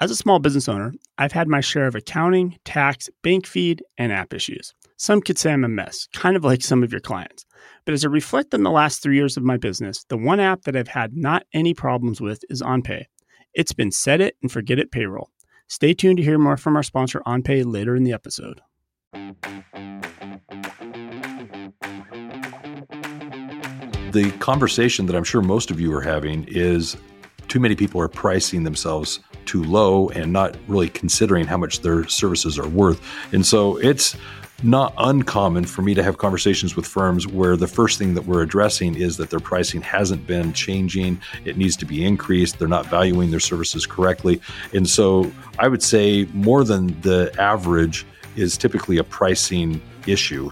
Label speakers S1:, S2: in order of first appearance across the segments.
S1: As a small business owner, I've had my share of accounting, tax, bank feed, and app issues. Some could say I'm a mess, kind of like some of your clients. But as I reflect on the last three years of my business, the one app that I've had not any problems with is OnPay. It's been set it and forget it payroll. Stay tuned to hear more from our sponsor OnPay later in the episode.
S2: The conversation that I'm sure most of you are having is too many people are pricing themselves too low and not really considering how much their services are worth. And so it's not uncommon for me to have conversations with firms where the first thing that we're addressing is that their pricing hasn't been changing. It needs to be increased. They're not valuing their services correctly. And so I would say more than the average is typically a pricing issue.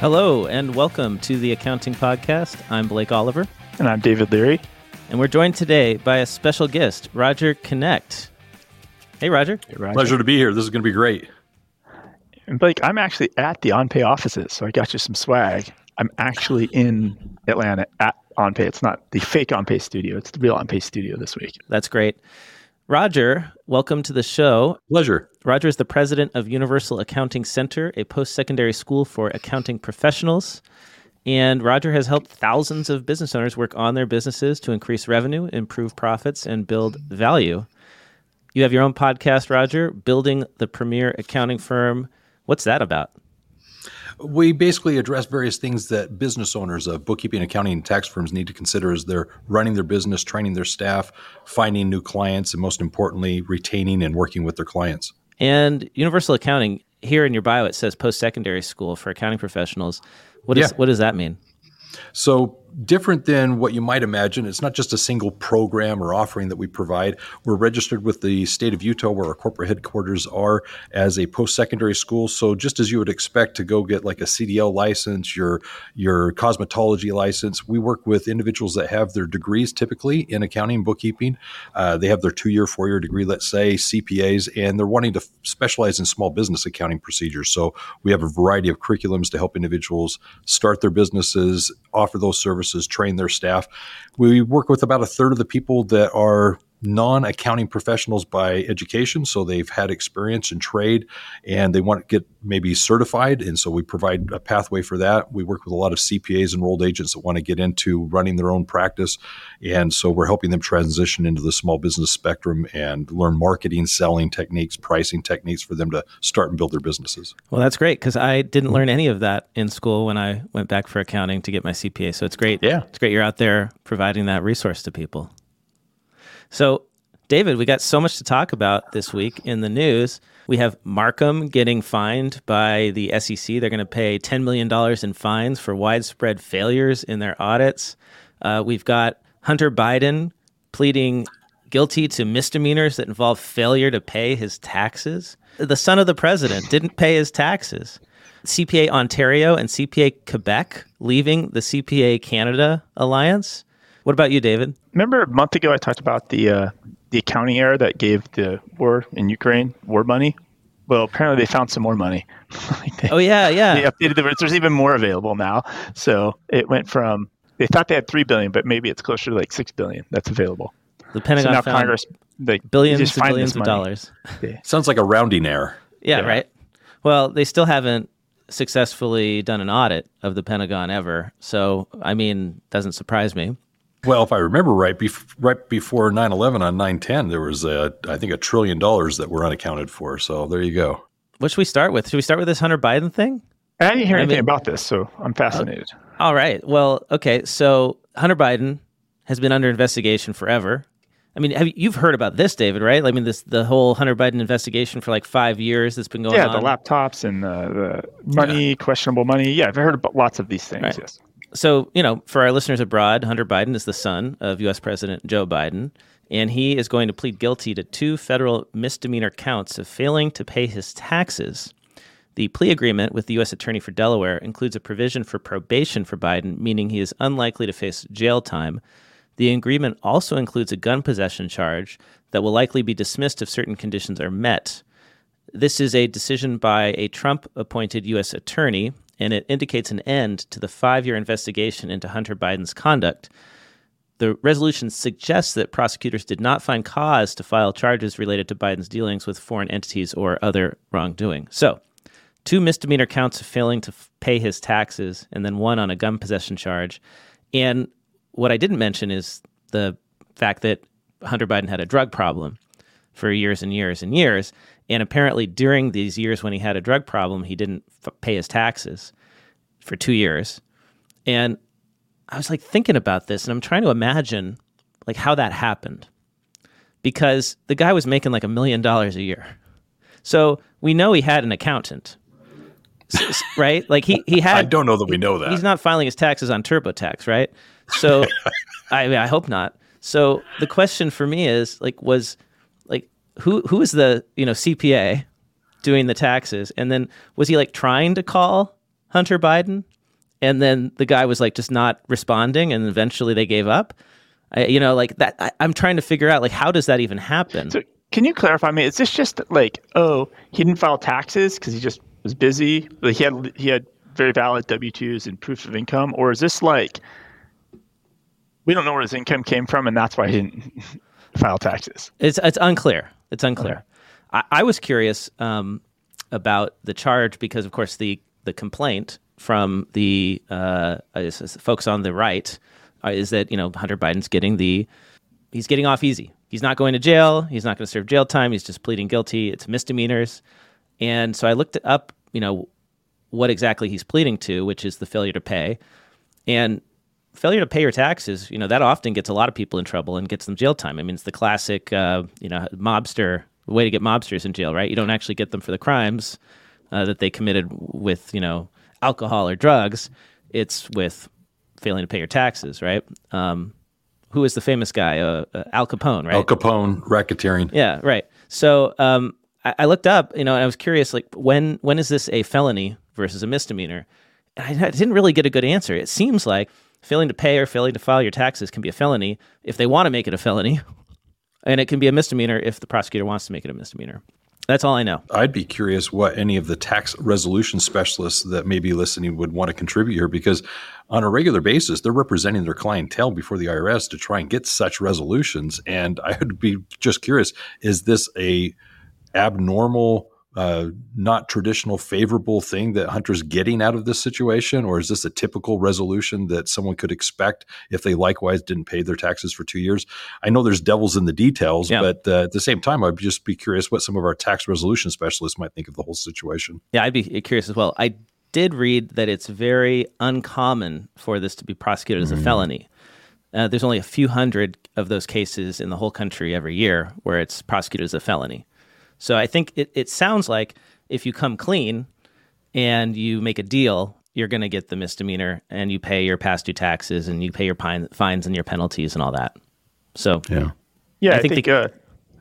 S3: Hello, and welcome to the Accounting Podcast. I'm Blake Oliver.
S4: And I'm David Leary.
S3: And we're joined today by a special guest, Roger Knecht. Hey, Roger.
S4: Hey, Roger.
S2: Pleasure to be here. This is going to be great.
S4: And Blake, I'm actually at the OnPay offices, so I got you some swag. I'm actually in Atlanta at OnPay. It's not the fake OnPay studio, it's the real OnPay studio this week.
S3: That's great. Roger, welcome to the show.
S2: Pleasure.
S3: Roger is the president of Universal Accounting Center, a post secondary school for accounting professionals. And Roger has helped thousands of business owners work on their businesses to increase revenue, improve profits, and build value. You have your own podcast, Roger, Building the Premier Accounting Firm. What's that about?
S2: We basically address various things that business owners of bookkeeping, accounting, and tax firms need to consider as they're running their business, training their staff, finding new clients, and most importantly, retaining and working with their clients.
S3: And Universal Accounting, here in your bio, it says post secondary school for accounting professionals. What, is,
S2: Yeah.
S3: what does that mean?
S2: So, different than what you might imagine, it's not just a single program or offering that we provide. We're registered with the state of Utah, where our corporate headquarters are, as a post secondary school. So, just as you would expect to go get like a CDL license, your your cosmetology license, we work with individuals that have their degrees typically in accounting and bookkeeping. Uh, they have their two year, four year degree, let's say CPAs, and they're wanting to specialize in small business accounting procedures. So, we have a variety of curriculums to help individuals start their businesses, offer those services, train their staff. We work with about a third of the people that are non accounting professionals by education. So they've had experience in trade and they want to get maybe certified. And so we provide a pathway for that. We work with a lot of CPAs, enrolled agents that want to get into running their own practice. And so we're helping them transition into the small business spectrum and learn marketing, selling techniques, pricing techniques for them to start and build their businesses.
S3: Well, that's great because I didn't learn any of that in school when I went back for accounting to get my CPA. So it's great.
S2: Yeah.
S3: It's great you're out there providing that resource to people. So, David, we got so much to talk about this week in the news. We have Marcum getting fined by the SEC. They're going to pay $10 million in fines for widespread failures in their audits. Uh, we've got Hunter Biden pleading guilty to misdemeanors that involve failure to pay his taxes. The son of the president didn't pay his taxes. CPA Ontario and CPA Quebec leaving the CPA Canada alliance. What about you, David?
S4: Remember a month ago I talked about the uh, the accounting error that gave the war in Ukraine war money? Well, apparently they found some more money. Like they,
S3: Oh yeah, yeah.
S4: they updated the there's even more available now. So it went from they thought they had three billion, but maybe it's closer to like six billion that's available.
S3: The
S4: So
S3: Pentagon
S4: now
S3: found
S4: Congress like they
S3: billions
S4: just
S3: and billions of
S4: money.
S3: dollars.
S2: Sounds like a rounding error.
S3: Yeah,
S4: Yeah.
S3: right. Well, they still haven't successfully done an audit of the Pentagon ever. So, I mean, doesn't surprise me.
S2: Well, if I remember right, bef- right before 9/11 on 9/10, there was a, I think a trillion dollars that were unaccounted for. So there you go.
S3: What should we start with? Should we start with this Hunter Biden thing?
S4: I didn't hear
S3: I
S4: anything
S3: mean-
S4: about this, so I'm fascinated.
S3: All right. Well, okay. So Hunter Biden has been under investigation forever. I mean, have you, you've heard about this, David? Right? I mean, this the whole Hunter Biden investigation for like five years that's been going
S4: yeah,
S3: on.
S4: Yeah, the laptops and uh, the money, questionable money. Yeah, I've heard about lots of these things.
S3: Right.
S4: Yes.
S3: So you know, for our listeners abroad, Hunter Biden is the son of U.S. President Joe Biden, and he is going to plead guilty to two federal misdemeanor counts of failing to pay his taxes. The plea agreement with the U.S. Attorney for Delaware includes a provision for probation for Biden, meaning he is unlikely to face jail time. The agreement also includes a gun possession charge that will likely be dismissed if certain conditions are met. This is a decision by a Trump appointed U.S. attorney, and it indicates an end to the five year investigation into Hunter Biden's conduct. the resolution suggests that prosecutors did not find cause to file charges related to Biden's dealings with foreign entities or other wrongdoing. So, two misdemeanor counts of failing to f- pay his taxes, and then one on a gun possession charge. And what I didn't mention is the fact that Hunter Biden had a drug problem for years and years and years. And apparently, during these years when he had a drug problem, he didn't f- pay his taxes for two years. And I was like thinking about this and I'm trying to imagine like how that happened. Because the guy was making like a million dollars a year. So we know he had an accountant. right? Like he he had I
S2: don't know that we know that.
S3: He's not filing his taxes on TurboTax, right? So I mean, I hope not. So the question for me is like was like who who is the, you know, CPA doing the taxes? And then was he like trying to call Hunter Biden? And then the guy was like just not responding and eventually they gave up? I, you know like that I, am trying to figure out like how does that even happen?
S4: So can you clarify? Me is this just like oh he didn't file taxes because he just was busy? Like he had he had very valid w2s and proofs of income? Or is this like we don't know where his income came from and that's why he didn't file taxes?
S3: It's it's unclear it's unclear okay. I, I, was curious um, about the charge because of course the the complaint from the uh, folks on the right uh, is that you know Hunter Biden's getting the he's getting off easy. He's not going to jail. He's not going to serve jail time. He's just pleading guilty. It's misdemeanors. And so I looked up, you know, what exactly he's pleading to, which is the failure to pay. And failure to pay your taxes, you know, that often gets a lot of people in trouble and gets them jail time. I mean, it's the classic, uh, you know, mobster way to get mobsters in jail, right? You don't actually get them for the crimes uh, that they committed with, you know, alcohol or drugs. It's with failing to pay your taxes, right? Um, who is the famous guy? Uh, uh, Al Capone, right?
S2: Al Capone, racketeering.
S3: Yeah, right. So um, I, I, looked up, you know, and I was curious, like when when is this a felony versus a misdemeanor? And I, I didn't really get a good answer. It seems like failing to pay or failing to file your taxes can be a felony if they want to make it a felony, and it can be a misdemeanor if the prosecutor wants to make it a misdemeanor. That's all I know.
S2: I'd be curious what any of the tax resolution specialists that may be listening would want to contribute here because on a regular basis, they're representing their clientele before the IRS to try and get such resolutions. And I would be just curious is this a abnormal uh, not traditional favorable thing that Hunter's getting out of this situation, or is this a typical resolution that someone could expect if they likewise didn't pay their taxes for two years? I know there's devils in the details, yeah. but uh, at the same time, I'd just be curious what some of our tax resolution specialists might think of the whole situation.
S3: Yeah, I'd be curious as well. I did read that it's very uncommon for this to be prosecuted as a mm. felony. Uh, there's only a few hundred of those cases in the whole country every year where it's prosecuted as a felony. So I think it, it sounds like if you come clean and you make a deal, you're going to get the misdemeanor and you pay your past due taxes and you pay your pine, fines and your penalties and all that. So,
S2: yeah.
S4: Yeah, I, I think, think, the uh,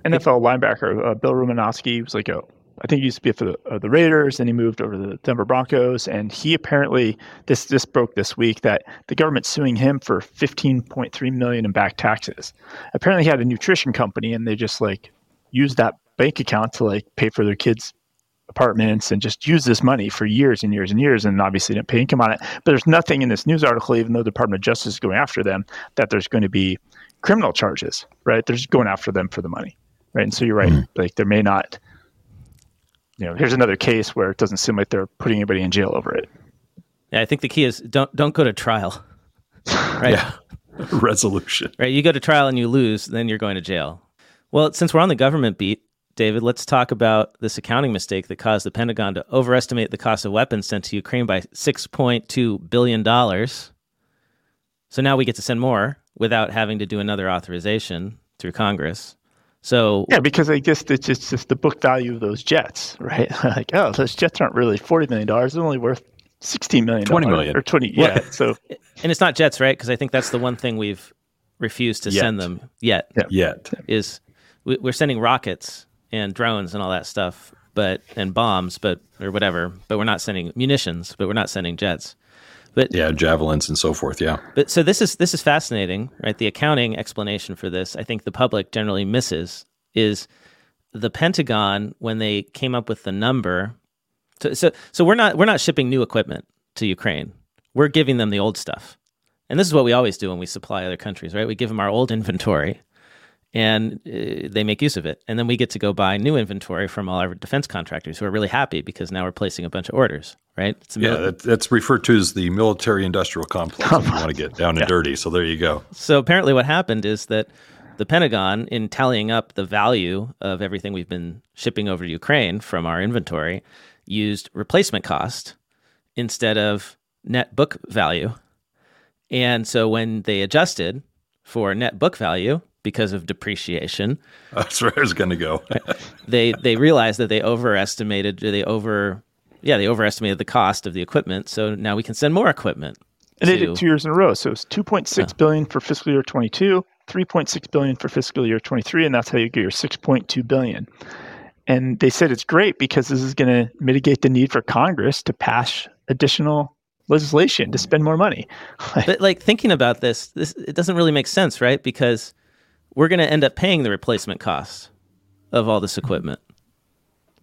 S4: NFL linebacker uh, Bill Romanowski was like a I think he used to be for the, uh, the Raiders, and he moved over to the Denver Broncos. And he apparently this this broke this week that the government's suing him for 15.3 million in back taxes. Apparently, he had a nutrition company, and they just like used that bank account to like pay for their kids' apartments and just use this money for years and years and years and obviously didn't pay income on it. But there's nothing in this news article, even though the Department of Justice is going after them, that there's going to be criminal charges, right? They're just going after them for the money. Right. And so you're right. Mm-hmm. Like there may not you know, here's another case where it doesn't seem like they're putting anybody in jail over it.
S3: Yeah, I think the key is don't don't go to trial. Right.
S2: yeah. Resolution.
S3: Right. You go to trial and you lose, then you're going to jail. Well, since we're on the government beat, David, let's talk about this accounting mistake that caused the Pentagon to overestimate the cost of weapons sent to Ukraine by $6.2 billion. So now we get to send more without having to do another authorization through Congress. So
S4: yeah, because I guess it's just, just the book value of those jets, right? like, oh, those jets aren't really forty million dollars; they're only worth sixteen million,
S2: twenty million,
S4: or twenty. Yeah. so,
S3: and it's not jets, right? Because I think that's the one thing we've refused to yet. send them yet.
S2: Yeah. Yet
S3: is we're sending rockets and drones and all that stuff, but and bombs, but or whatever. But we're not sending munitions, but we're not sending jets. But
S2: yeah, javelins and so forth. Yeah.
S3: But so this is this is fascinating, right? The accounting explanation for this, I think the public generally misses, is the Pentagon when they came up with the number. So so so we're not we're not shipping new equipment to Ukraine. We're giving them the old stuff. And this is what we always do when we supply other countries, right? We give them our old inventory and uh, they make use of it. And then we get to go buy new inventory from all our defense contractors who are really happy because now we're placing a bunch of orders, right?
S2: yeah, mil- that, that's referred to as the military industrial complex if you want to get down and yeah. dirty. So there you go.
S3: So apparently, what happened is that the Pentagon, in tallying up the value of everything we've been shipping over to Ukraine from our inventory, used replacement cost instead of net book value. And so when they adjusted for net book value because of depreciation,
S2: that's where I was going to go.
S3: they they realized that they overestimated they over yeah they overestimated the cost of the equipment. So now we can send more equipment.
S4: And to, they did two years in a row. So it's two point six yeah. billion for fiscal year twenty two, 3.6 billion for fiscal year 23 and that's how you get your 6.2 billion and they said it's great because this is going to mitigate the need for congress to pass additional legislation to spend more money
S3: but like thinking about this this it doesn't really make sense right because we're going to end up paying the replacement costs of all this equipment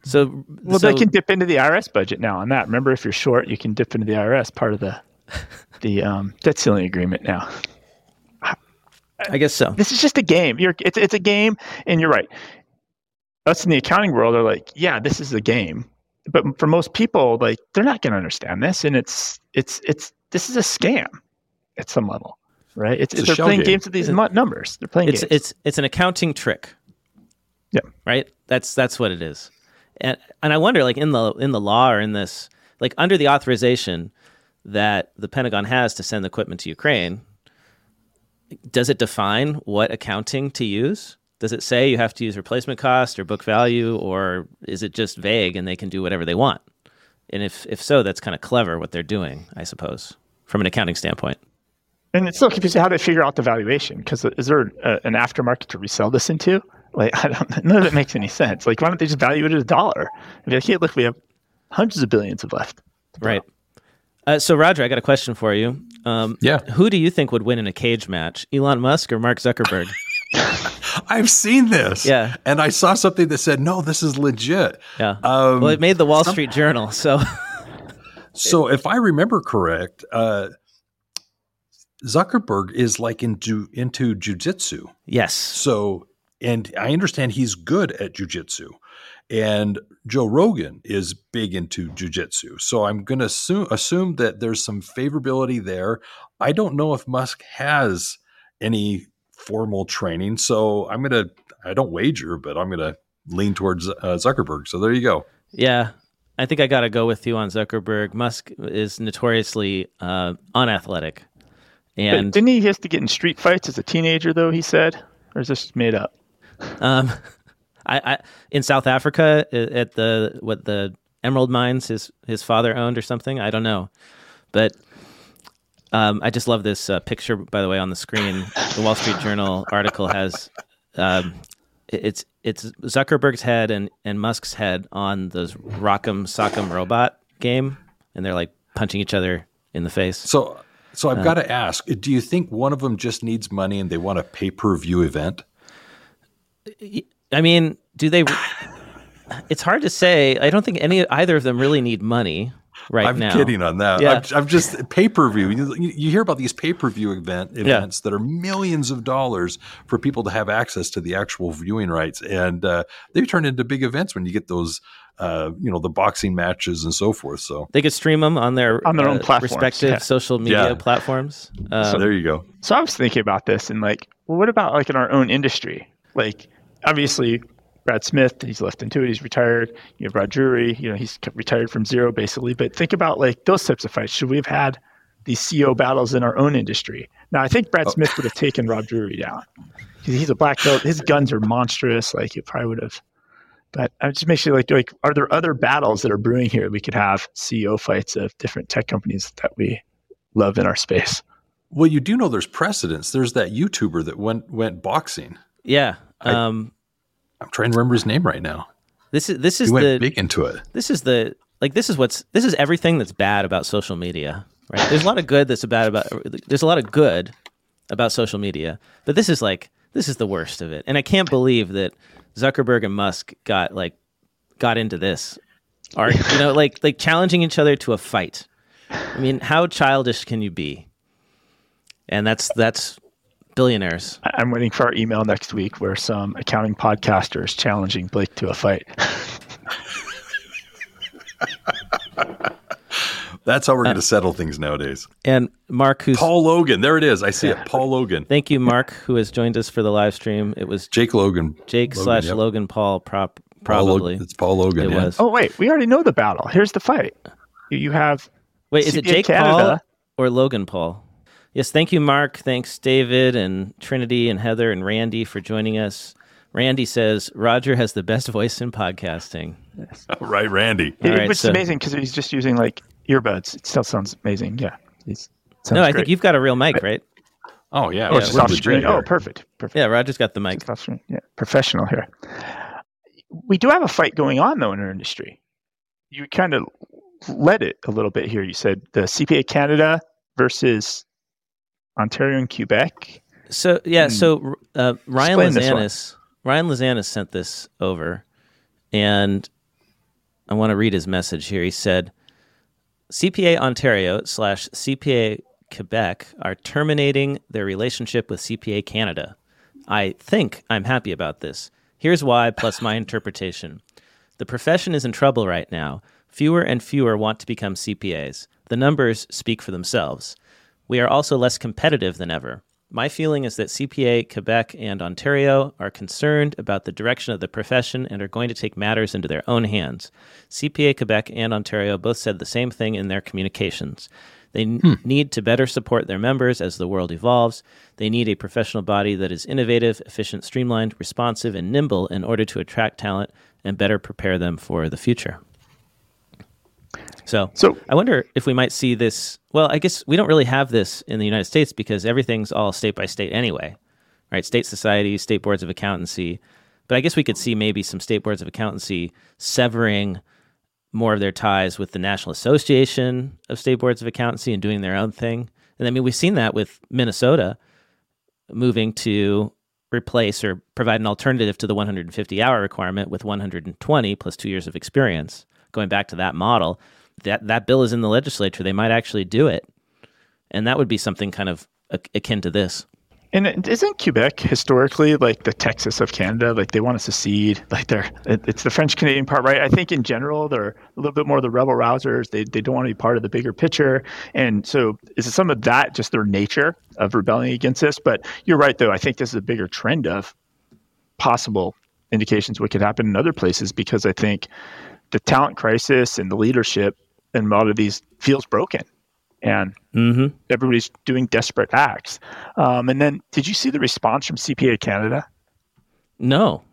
S3: so
S4: well
S3: so,
S4: they can dip into the irs budget now on that remember if you're short you can dip into the irs part of the the um, debt ceiling agreement now
S3: I guess so.
S4: This is just a game. You're it's it's a game, and you're right. Us in the accounting world are like, yeah, this is a game. But for most people, like they're not going to understand this, and it's it's it's this is a scam at some level, right? It's, it's they're playing game. games with these numbers. They're playing
S3: it's,
S4: games.
S3: It's it's an accounting trick.
S4: Yeah.
S3: Right. That's that's what it is, and and I wonder, like in the in the law or in this, like under the authorization that the Pentagon has to send equipment to Ukraine, does it define what accounting to use? Does it say you have to use replacement cost or book value, or is it just vague and they can do whatever they want? And if if so, that's kind of clever what they're doing, I suppose, from an accounting standpoint.
S4: And it's still confusing how they figure out the valuation because is there a, an aftermarket to resell this into? Like, I don't, none of it makes any sense. Like, why don't they just value it at a dollar? And be like, hey, look, we have hundreds of billions of left.
S3: Right. Uh, so, Roger, I got a question for you. Um,
S2: yeah.
S3: Who do you think would win in a cage match, Elon Musk or Mark Zuckerberg?
S2: I've seen this.
S3: Yeah.
S2: And I saw something that said, no, this is legit.
S3: Yeah. Um, well, it made the Wall some, Street Journal. So,
S2: so if I remember correct, uh, Zuckerberg is like into into jujitsu.
S3: Yes.
S2: So, and I understand he's good at jujitsu. And Joe Rogan is big into jujitsu. So I'm going to assume, assume that there's some favorability there. I don't know if Musk has any formal training. So I'm going to, I don't wager, but I'm going to lean towards uh, Zuckerberg. So there you go.
S3: Yeah. I think I got to go with you on Zuckerberg. Musk is notoriously uh, unathletic. And
S4: but didn't he have to get in street fights as a teenager, though? He said, or is this made up?
S3: Um, I, I in South Africa at the what the emerald mines his his father owned or something. I don't know, but um, I just love this uh, picture. By the way, on the screen, the Wall Street Journal article has um, it's it's Zuckerberg's head and and Musk's head on those Rock'em Sock'em robot game, and they're like punching each other in the face.
S2: So. So I've uh, got to ask: Do you think one of them just needs money and they want a pay-per-view event?
S3: I mean, do they? It's hard to say. I don't think any either of them really need money right
S2: I'm
S3: now.
S2: I'm kidding on that.
S3: Yeah.
S2: I'm, I'm just pay per view. You, you, hear about these pay per view event events yeah. that are millions of dollars for people to have access to the actual viewing rights, and uh, they turn into big events when you get those. Uh, you know the boxing matches and so forth. So
S3: they could stream them on their
S4: on their own uh,
S3: respective
S4: yeah.
S3: social media platforms.
S2: Um, so there you go.
S4: So I was thinking about this and like, well, what about like in our own industry? Like, obviously Brad Smith, he's left Intuit, he's retired. You have Rod Drury, you know, he's retired from Xero basically. But think about like those types of fights. Should we have had these CEO battles in our own industry? Now, I think Brad oh. Smith would have taken Rod Drury down. He's a black belt. His guns are monstrous. Like he probably would have. But I just make sure like like are there other battles that are brewing here? We could have CEO fights of different tech companies that we love in our space.
S2: Well, you do know there's precedents. There's that YouTuber that went went boxing.
S3: Yeah. Um,
S2: I'm trying to remember his name right now.
S3: This is this is
S2: he
S3: the
S2: big into it.
S3: This is the like this is what's this is everything that's bad about social media. Right? There's a lot of good that's bad about. There's a lot of good about social media, but this is like this is the worst of it. And I can't believe that Zuckerberg and Musk got like got into this. Are you know like like challenging each other to a fight? I mean, how childish can you be? and that's that's billionaires.
S4: I- I'm waiting for our email next week where some accounting podcaster is challenging Blake to a fight.
S2: That's how we're going to uh, settle things nowadays.
S3: And Mark, who's
S2: Paul Logan. There it is. I see it. Paul Logan.
S3: thank you, Mark, who has joined us for the live stream. It was
S2: Jake Logan.
S3: Jake
S2: Logan,
S3: slash
S2: yep.
S3: Logan Paul, prop,
S2: Paul Logan.
S3: probably.
S2: It's Paul Logan.
S3: It
S2: yeah.
S3: was.
S4: oh wait, we already know the battle. Here's the fight. You- You have
S3: Wait, is it
S4: CPA
S3: Jake Paul or Logan Paul? Yes, thank you, Mark. Thanks, David and Trinity and Heather and Randy for joining us. Randy says Roger has the best voice in podcasting.
S2: Right, Randy.
S3: All
S4: It-
S3: right,
S4: which
S3: so-
S4: is amazing because he's just using like earbuds. It still sounds amazing. Yeah. Sounds
S3: no, I
S4: great.
S3: think you've got a real mic, right?
S2: Oh yeah.
S4: Oh,
S2: we're
S4: off screen. Oh, perfect. Perfect.
S3: Yeah, Roger's got the mic.
S4: Just off screen. Yeah. Professional here. We do have a fight going on though in our industry. You kind of led it a little bit here. You said the CPA Canada versus Ontario and Quebec.
S3: So yeah, so uh, Ryan. Lazanis, Ryan Lazanis sent this over, and I want to read his message here. He said, "CPA Ontario slash CPA Quebec are terminating their relationship with CPA Canada. I think I'm happy about this. Here's why, plus my interpretation. The profession is in trouble right now. Fewer and fewer want to become CPAs. The numbers speak for themselves. We are also less competitive than ever. My feeling is that CPA Quebec and Ontario are concerned about the direction of the profession and are going to take matters into their own hands. CPA Quebec and Ontario both said the same thing in their communications. They n- hmm. need to better support their members as the world evolves. They need a professional body that is innovative, efficient, streamlined, responsive, and nimble in order to attract talent and better prepare them for the future. So,
S4: So-
S3: I wonder if we might see this. Well, I guess we don't really have this in the United States because everything's all state by state anyway, right? State societies, state boards of accountancy. But I guess we could see maybe some state boards of accountancy severing more of their ties with the National Association of State Boards of Accountancy and doing their own thing. And I mean, we've seen that with Minnesota moving to replace or provide an alternative to the 150 hour requirement with 120 plus two years of experience. Going back to that model, that that bill is in the legislature. They might actually do it, and that would be something kind of akin to this.
S4: And isn't Quebec historically like the Texas of Canada? Like they want to secede. Like they're it's the French Canadian part, right? I think in general they're a little bit more the rebel rousers. They they don't want to be part of the bigger picture. And so is it some of that just their nature of rebelling against this? But you're right though. I think this is a bigger trend of possible indications what could happen in other places because I think the talent crisis and the leadership in a lot of these feels broken. And
S3: Mm-hmm.
S4: everybody's doing desperate acts. Um, and then, did you see the response from CPA Canada?
S3: No.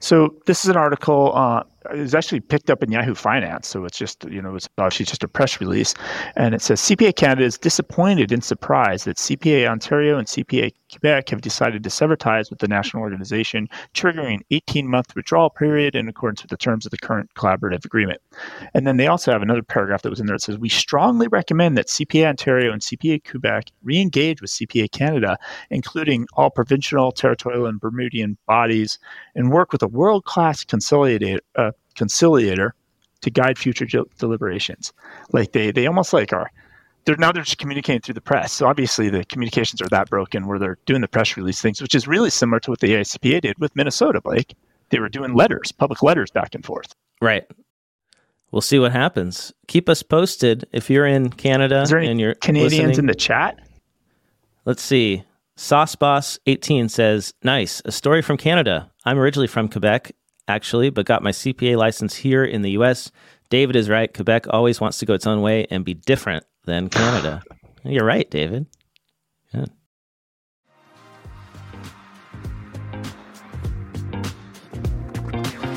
S4: So this is an article. Uh, it was actually picked up in Yahoo Finance, so it's just you know it's obviously just a press release, and it says CPA Canada is disappointed and surprised that CPA Ontario and CPA Quebec have decided to sever ties with the national organization, triggering an 18-month withdrawal period in accordance with the terms of the current collaborative agreement. And then they also have another paragraph that was in there that says we strongly recommend that CPA Ontario and CPA Quebec re-engage with CPA Canada, including all provincial, territorial, and Bermudian bodies and work with a world-class conciliator, uh, conciliator to guide future deliberations. Like they, they almost like are. They're now they're just communicating through the press. So obviously the communications are that broken where they're doing the press release things, which is really similar to what the AICPA did with Minnesota. Blake, they were doing letters, public letters back and forth.
S3: Right. We'll see what happens. Keep us posted if you're in Canada
S4: Is there any
S3: and you're
S4: Canadians
S3: listening.
S4: in the chat?
S3: Let's see. Sauce Boss 18 says, Nice. A story from Canada. I'm originally from Quebec, actually, but got my CPA license here in the US. David is right. Quebec always wants to go its own way and be different than Canada. You're right, David. Yeah.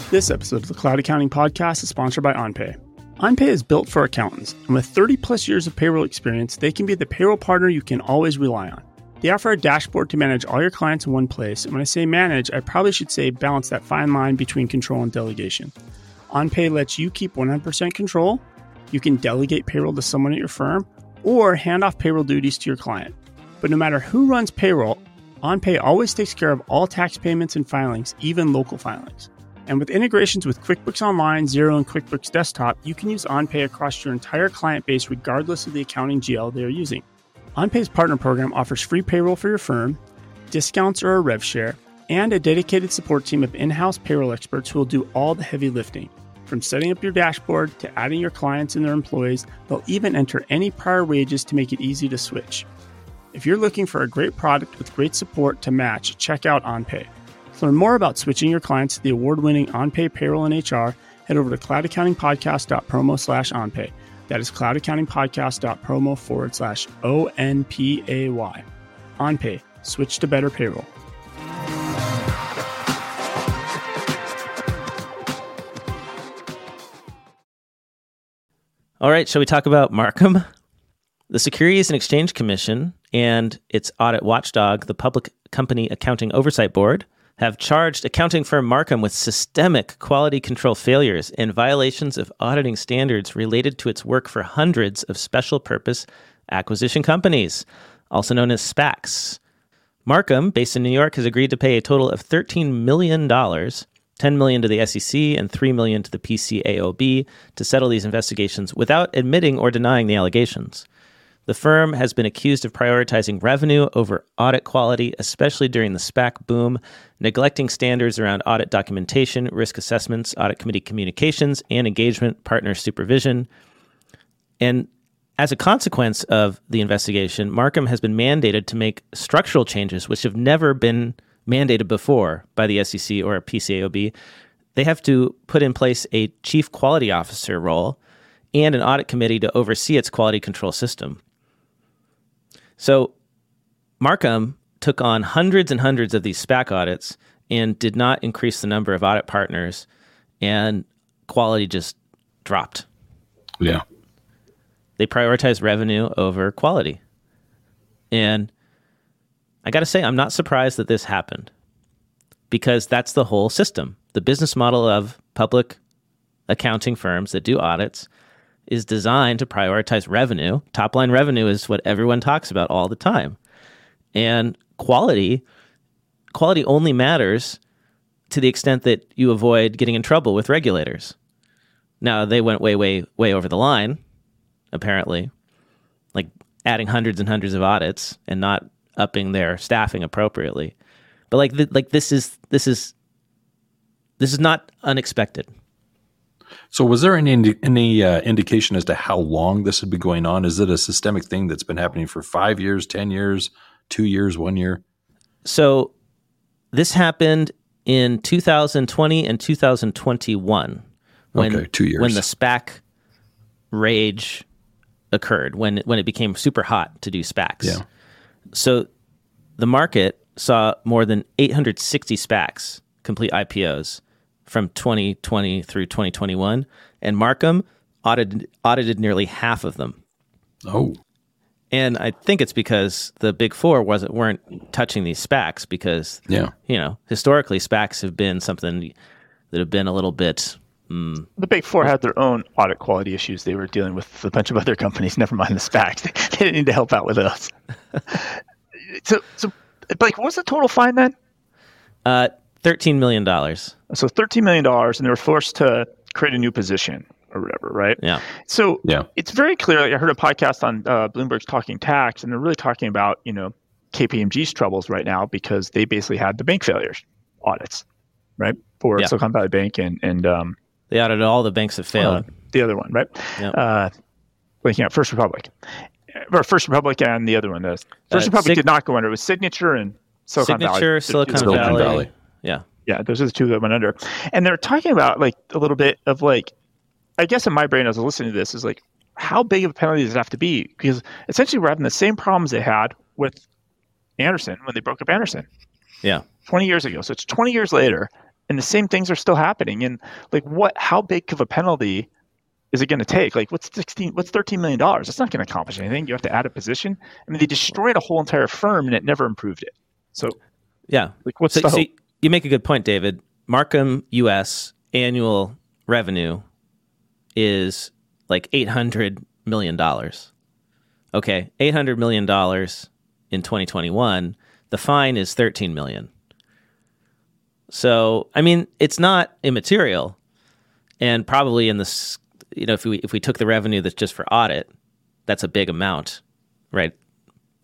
S1: This episode of the Cloud Accounting Podcast is sponsored by OnPay. OnPay is built for accountants, and with 30 plus years of payroll experience, they can be the payroll partner you can always rely on. They offer a dashboard to manage all your clients in one place, and when I say manage, I probably should say balance that fine line between control and delegation. OnPay lets you keep 100% control, you can delegate payroll to someone at your firm, or hand off payroll duties to your client. But no matter who runs payroll, OnPay always takes care of all tax payments and filings, even local filings. And with integrations with QuickBooks Online, Xero, and QuickBooks Desktop, you can use OnPay across your entire client base regardless of the accounting GL they are using. OnPay's partner program offers free payroll for your firm, discounts or a rev share, and a dedicated support team of in house payroll experts who will do all the heavy lifting. From setting up your dashboard to adding your clients and their employees, they'll even enter any prior wages to make it easy to switch. If you're looking for a great product with great support to match, check out OnPay. To learn more about switching your clients to the award winning OnPay payroll and HR, head over to cloudaccountingpodcast.promo slash OnPay. That is cloudaccountingpodcast.promo forward slash O N P A Y. OnPay, switch to better payroll.
S3: All right, shall we talk about Marcum? The Securities and Exchange Commission and its audit watchdog, the Public Company Accounting Oversight Board, have charged accounting firm Marcum with systemic quality control failures and violations of auditing standards related to its work for hundreds of special purpose acquisition companies, also known as SPACs. Marcum, based in New York, has agreed to pay a total of $13 million, 10 million to the SEC and 3 million to the PCAOB to settle these investigations without admitting or denying the allegations. The firm has been accused of prioritizing revenue over audit quality, especially during the SPAC boom, neglecting standards around audit documentation, risk assessments, audit committee communications, and engagement partner supervision. And as a consequence of the investigation, Marcum has been mandated to make structural changes which have never been mandated before by the SEC or PCAOB, they have to put in place a chief quality officer role and an audit committee to oversee its quality control system. So, Marcum took on hundreds and hundreds of these SPAC audits and did not increase the number of audit partners, and quality just dropped.
S2: Yeah.
S3: They prioritized revenue over quality. And I got to say, I'm not surprised that this happened because that's the whole system. The business model of public accounting firms that do audits is designed to prioritize revenue. Top line revenue is what everyone talks about all the time. And quality, quality only matters to the extent that you avoid getting in trouble with regulators. Now, they went way, way, way over the line, apparently, like adding hundreds and hundreds of audits and not upping their staffing appropriately. But like th- like this is this is this is not unexpected.
S2: So, was there any any uh, indication as to how long this had been going on? Is it a systemic thing that's been happening for five years, ten years, two years, one year?
S3: So, this happened in 2020 and 2021. When,
S2: okay, two years.
S3: When the SPAC rage occurred, when when it became super hot to do SPACs.
S2: Yeah.
S3: So the market saw more than 860 SPACs complete IPOs from 2020 through 2021, and Marcum audited, audited nearly half of them.
S2: Oh.
S3: And I think it's because the big four wasn't weren't touching these SPACs because
S2: yeah.
S3: you know historically SPACs have been something that have been a little bit Mm.
S4: The big four had their own audit quality issues they were dealing with a bunch of other companies. Never mind the SPACs; they didn't need to help out with us. so, so, Blake, what was the total fine then?
S3: Uh, thirteen million dollars.
S4: So thirteen million dollars, and they were forced to create a new position or whatever, right?
S3: Yeah.
S4: So
S2: yeah.
S4: it's very clear. Like I heard a podcast on uh, Bloomberg's Talking Tax, and they're really talking about you know KPMG's troubles right now because they basically had the bank failures audits, right, for
S3: Yeah.
S4: Silicon Valley Bank and and um,
S3: They audited all the banks that failed.
S4: uh, the other one, right?
S3: Yeah.
S4: Uh, blanking out First Republic, or First Republic, and the other one. The First
S3: Uh,
S4: Republic
S3: Sig-
S4: did not go under. It was Signature and Silicon
S3: Signature,
S4: Valley.
S3: Silicon,
S2: Silicon
S3: Valley.
S2: Valley.
S3: Yeah.
S4: Yeah, those are the two that went under. And they're talking about like a little bit of like, I guess in my brain as I was listening to this is like, how big of a penalty does it have to be? Because essentially we're having the same problems they had with Andersen when they broke up Andersen
S3: Yeah.
S4: 20 years ago. So it's 20 years later, and the same things are still happening. And like, what? How big of a penalty is it going to take? Like, what's 16? What's 13 million dollars? It's not going to accomplish anything. You have to add a position. I mean, they destroyed a whole entire firm, and it never improved it. So,
S3: Yeah.
S4: like, what's
S3: So,
S4: the hope?
S3: You make a good point, David. Marcum US annual revenue is like eight hundred million dollars. Okay, eight hundred million dollars in 2021. The fine is 13 million. So, I mean, it's not immaterial, and probably in this, you know, if we if we took the revenue that's just for audit, that's a big amount, right?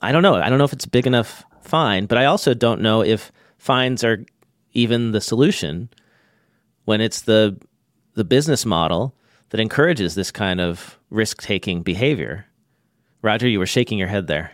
S3: I don't know. I don't know if it's a big enough fine, but I also don't know if fines are even the solution when it's the the business model that encourages this kind of risk taking behavior. Roger, you were shaking your head there.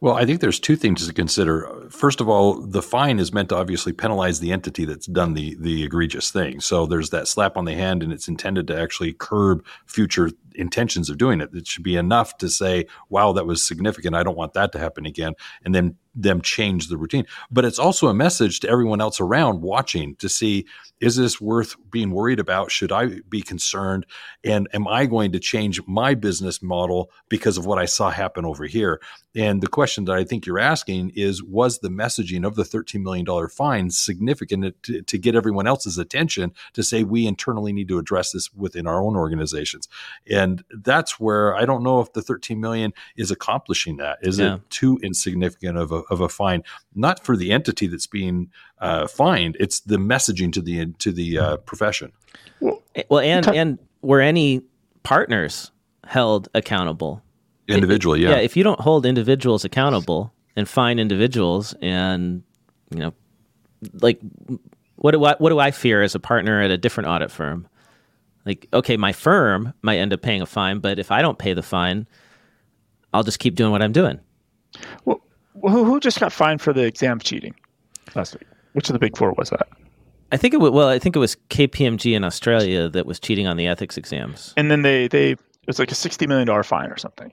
S2: Well, I think there's two things to consider. First of all, the fine is meant to obviously penalize the entity that's done the the egregious thing. So there's that slap on the hand, and it's intended to actually curb future intentions of doing it. It should be enough to say, "Wow, that was significant. I don't want that to happen again," and then them change the routine. But it's also a message to everyone else around watching to see is this worth being worried about? Should I be concerned? And am I going to change my business model because of what I saw happen over here? And the question that I think you're asking is was the messaging of the $13 million fine significant to, to get everyone else's attention to say we internally need to address this within our own organizations? And that's where I don't know if the 13 million is accomplishing that. Is yeah. it too insignificant of a, of a fine? Not for the entity that's being uh, fined; it's the messaging to the to the uh, profession.
S3: Well, well and and were any partners held accountable
S2: individually?
S3: yeah,
S2: yeah.
S3: If you don't hold individuals accountable and fine individuals, and you know, like what do I what do I fear as a partner at a different audit firm? Like, okay, my firm might end up paying a fine, but if I don't pay the fine, I'll just keep doing what I'm doing.
S4: Well, who, who just got fined for the exam cheating last week? Which of the big four was that?
S3: I think it was, well, I think it was KPMG in Australia that was cheating on the ethics exams.
S4: And then they they it was like a sixty million dollar fine or something.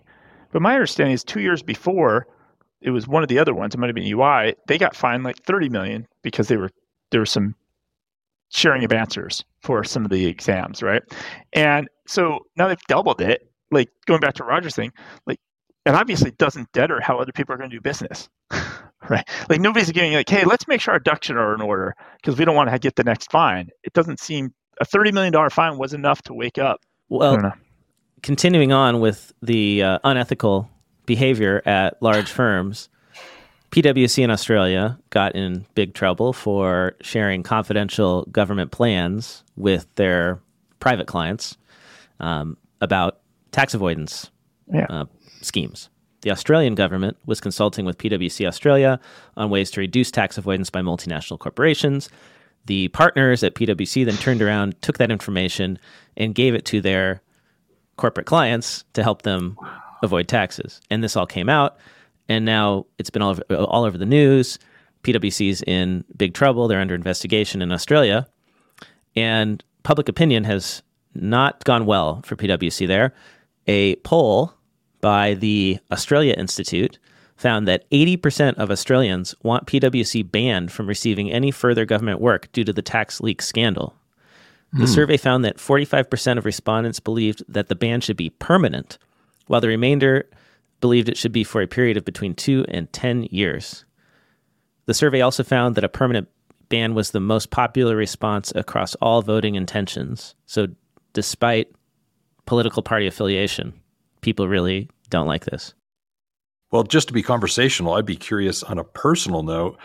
S4: But my understanding is two years before, it was one of the other ones. It might have been EY. They got fined like thirty million because they were there was some sharing of answers for some of the exams, right? And so now they've doubled it. Like going back to Roger's thing, like it obviously doesn't deter how other people are going to do business, right? Like nobody's getting like, hey, let's make sure our ducks are in order because we don't want to get the next fine. It doesn't seem a thirty million dollar fine was enough to wake up.
S3: Well, continuing on with the uh, unethical behavior at large firms. PwC in Australia got in big trouble for sharing confidential government plans with their private clients um, about tax avoidance yeah. uh, schemes. The Australian government was consulting with PwC Australia on ways to reduce tax avoidance by multinational corporations. The partners at PwC then turned around, took that information, and gave it to their corporate clients to help them avoid taxes. And this all came out and now it's been all over, all over the news. PwC's in big trouble. They're under investigation in Australia, and public opinion has not gone well for PwC there. A poll by the Australia Institute found that 80% of Australians want PwC banned from receiving any further government work due to the tax leak scandal. The mm. survey found that 45% of respondents believed that the ban should be permanent, while the remainder believed it should be for a period of between two and 10 years. The survey also found that a permanent ban was the most popular response across all voting intentions. So, despite political party affiliation, people really don't like this.
S2: Well, just to be conversational, I'd be curious on a personal note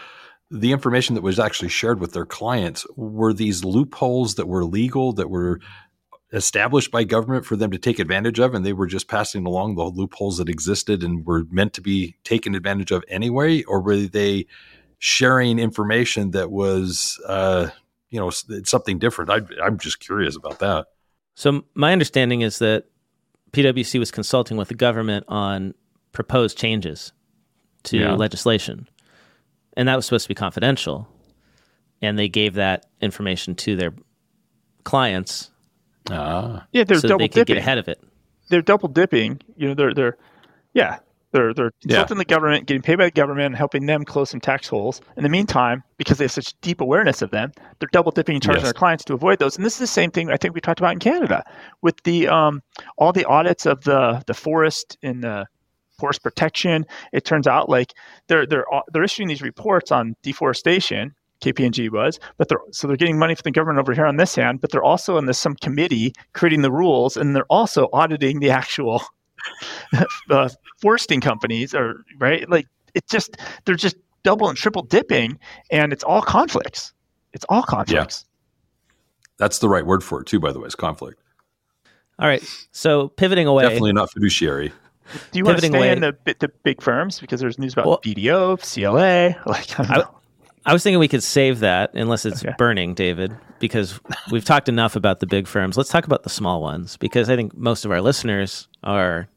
S2: the information that was actually shared with their clients were these loopholes that were legal that were established by government for them to take advantage of, and they were just passing along the loopholes that existed and were meant to be taken advantage of anyway, or were they sharing information that was, uh, you know, something different? I, I'm just curious about that.
S3: So my understanding is that PwC was consulting with the government on proposed changes to yeah. legislation, and that was supposed to be confidential. And they gave that information to their clients
S4: Ah. Yeah, they're
S3: so
S4: double
S3: they
S4: could
S3: dipping. get ahead of it.
S4: They're double dipping. You know, they're they're yeah, they're they're yeah. helping the government, getting paid by the government, and helping them close some tax holes. In the meantime, because they have such deep awareness of them, they're double dipping and charging yes. their clients to avoid those. And this is the same thing I think we talked about in Canada with the um, all the audits of the the forest in the forest protection. It turns out like they're they're they're issuing these reports on deforestation KPMG was, but they're so they're getting money from the government over here on this hand, but they're also in this some committee creating the rules, and they're also auditing the actual uh, foresting companies, or right? Like it's just they're just double and triple dipping, and it's all conflicts. It's all conflicts.
S2: Yeah. That's the right word for it too, by the way, is conflict.
S3: All right. So pivoting away.
S2: Definitely not fiduciary.
S4: Do you want to stay
S3: away-
S4: in the the big firms because there's news about
S3: Well-
S4: BDO, CLA? Like, I don't
S3: I- I was thinking we could save that unless it's
S4: Okay.
S3: burning, David, because we've talked enough about the big firms. Let's talk about the small ones because I think most of our listeners are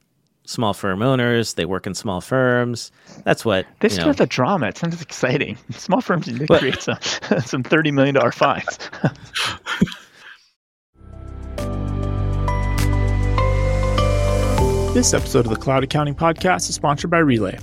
S3: small firm owners. They work in small firms. That's what
S4: this
S3: you
S4: start
S3: know,
S4: the drama. It sounds exciting. Small firms need to
S3: Well-
S4: create some some thirty million dollar fines. This episode of the Cloud Accounting Podcast is sponsored by Relay.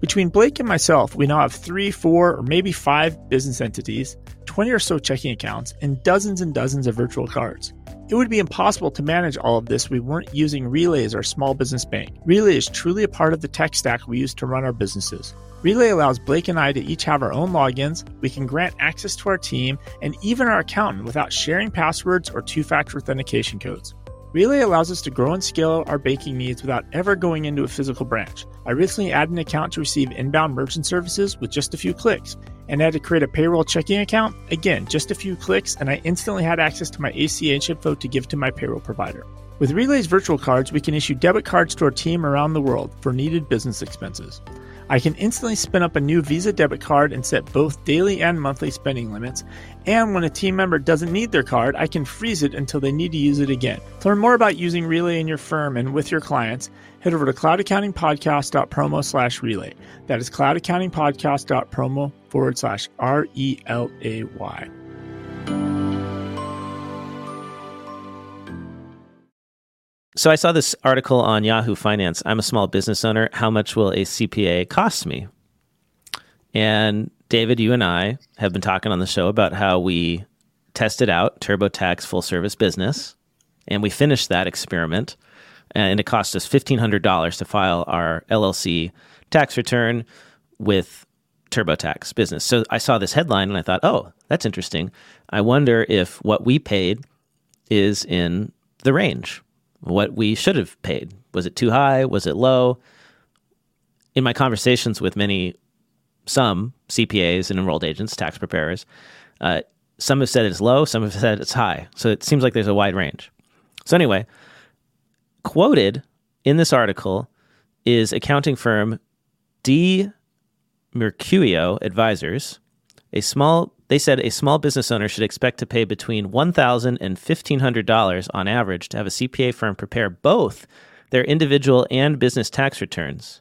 S4: Between Blake and myself, we now have three, four, or maybe five business entities, 20 or so checking accounts, and dozens and dozens of virtual cards. It would be impossible to manage all of this if we weren't using Relay as our small business bank. Relay is truly a part of the tech stack we use to run our businesses. Relay allows Blake and I to each have our own logins, we can grant access to our team, and even our accountant without sharing passwords or two factor authentication codes. Relay allows us to grow and scale our banking needs without ever going into a physical branch. I recently added an account to receive inbound merchant services with just a few clicks, and had to create a payroll checking account. Again, just a few clicks, and I instantly had access to my ACH info to give to my payroll provider. With Relay's virtual cards, we can issue debit cards to our team around the world for needed business expenses. I can instantly spin up a new Visa debit card and set both daily and monthly spending limits. And when a team member doesn't need their card, I can freeze it until they need to use it again. To learn more about using Relay in your firm and with your clients, head over to cloudaccountingpodcast.promo slash relay. That is cloudaccountingpodcast.promo forward slash R E L A Y.
S3: So I saw this article on Yahoo Finance. I'm a small business owner. How much will a CPA cost me? And David, you and I have been talking on the show about how we tested out TurboTax full service business, and we finished that experiment, and it cost us fifteen hundred dollars to file our LLC tax return with TurboTax business. So I saw this headline and I thought, oh, that's interesting. I wonder if what we paid is in the range what we should have paid. Was it too high? Was it low? In my conversations with many, some CPAs and enrolled agents, tax preparers, uh, some have said it's low, some have said it's high. So it seems like there's a wide range. So, anyway, quoted in this article is accounting firm D. Mercurio Advisors, a small they said a small business owner should expect to pay between $1,000 and $1,500 on average to have a CPA firm prepare both their individual and business tax returns.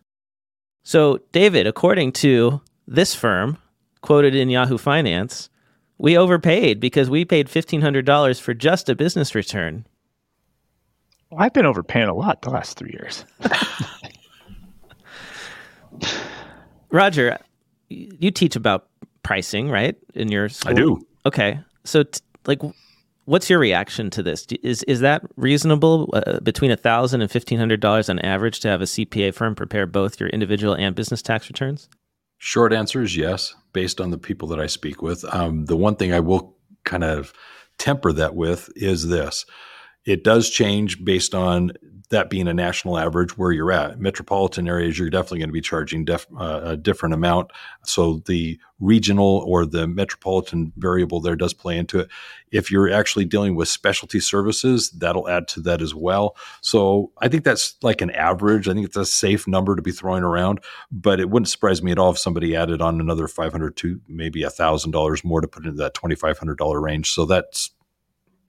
S3: So, David, according to this firm, quoted in Yahoo Finance, we overpaid because we paid $1,500 for just a business return.
S4: Well, I've been overpaying a lot the last three years.
S3: Roger, you teach about pricing, right? In your school?
S2: I do.
S3: Okay. So, t- like, what's your reaction to this? Is is that reasonable? Uh, between a thousand and fifteen hundred dollars on average to have a CPA firm prepare both your individual and business tax returns?
S2: Short answer is yes, based on the people that I speak with. Um, the one thing I will kind of temper that with is this it does change based on that being a national average where you're at. Metropolitan areas, you're definitely going to be charging def, uh, a different amount. So the regional or the metropolitan variable there does play into it. If you're actually dealing with specialty services, that'll add to that as well. So I think that's like an average. I think it's a safe number to be throwing around, but it wouldn't surprise me at all if somebody added on another 500 to maybe a thousand dollars more to put into that $2,500 range. So that's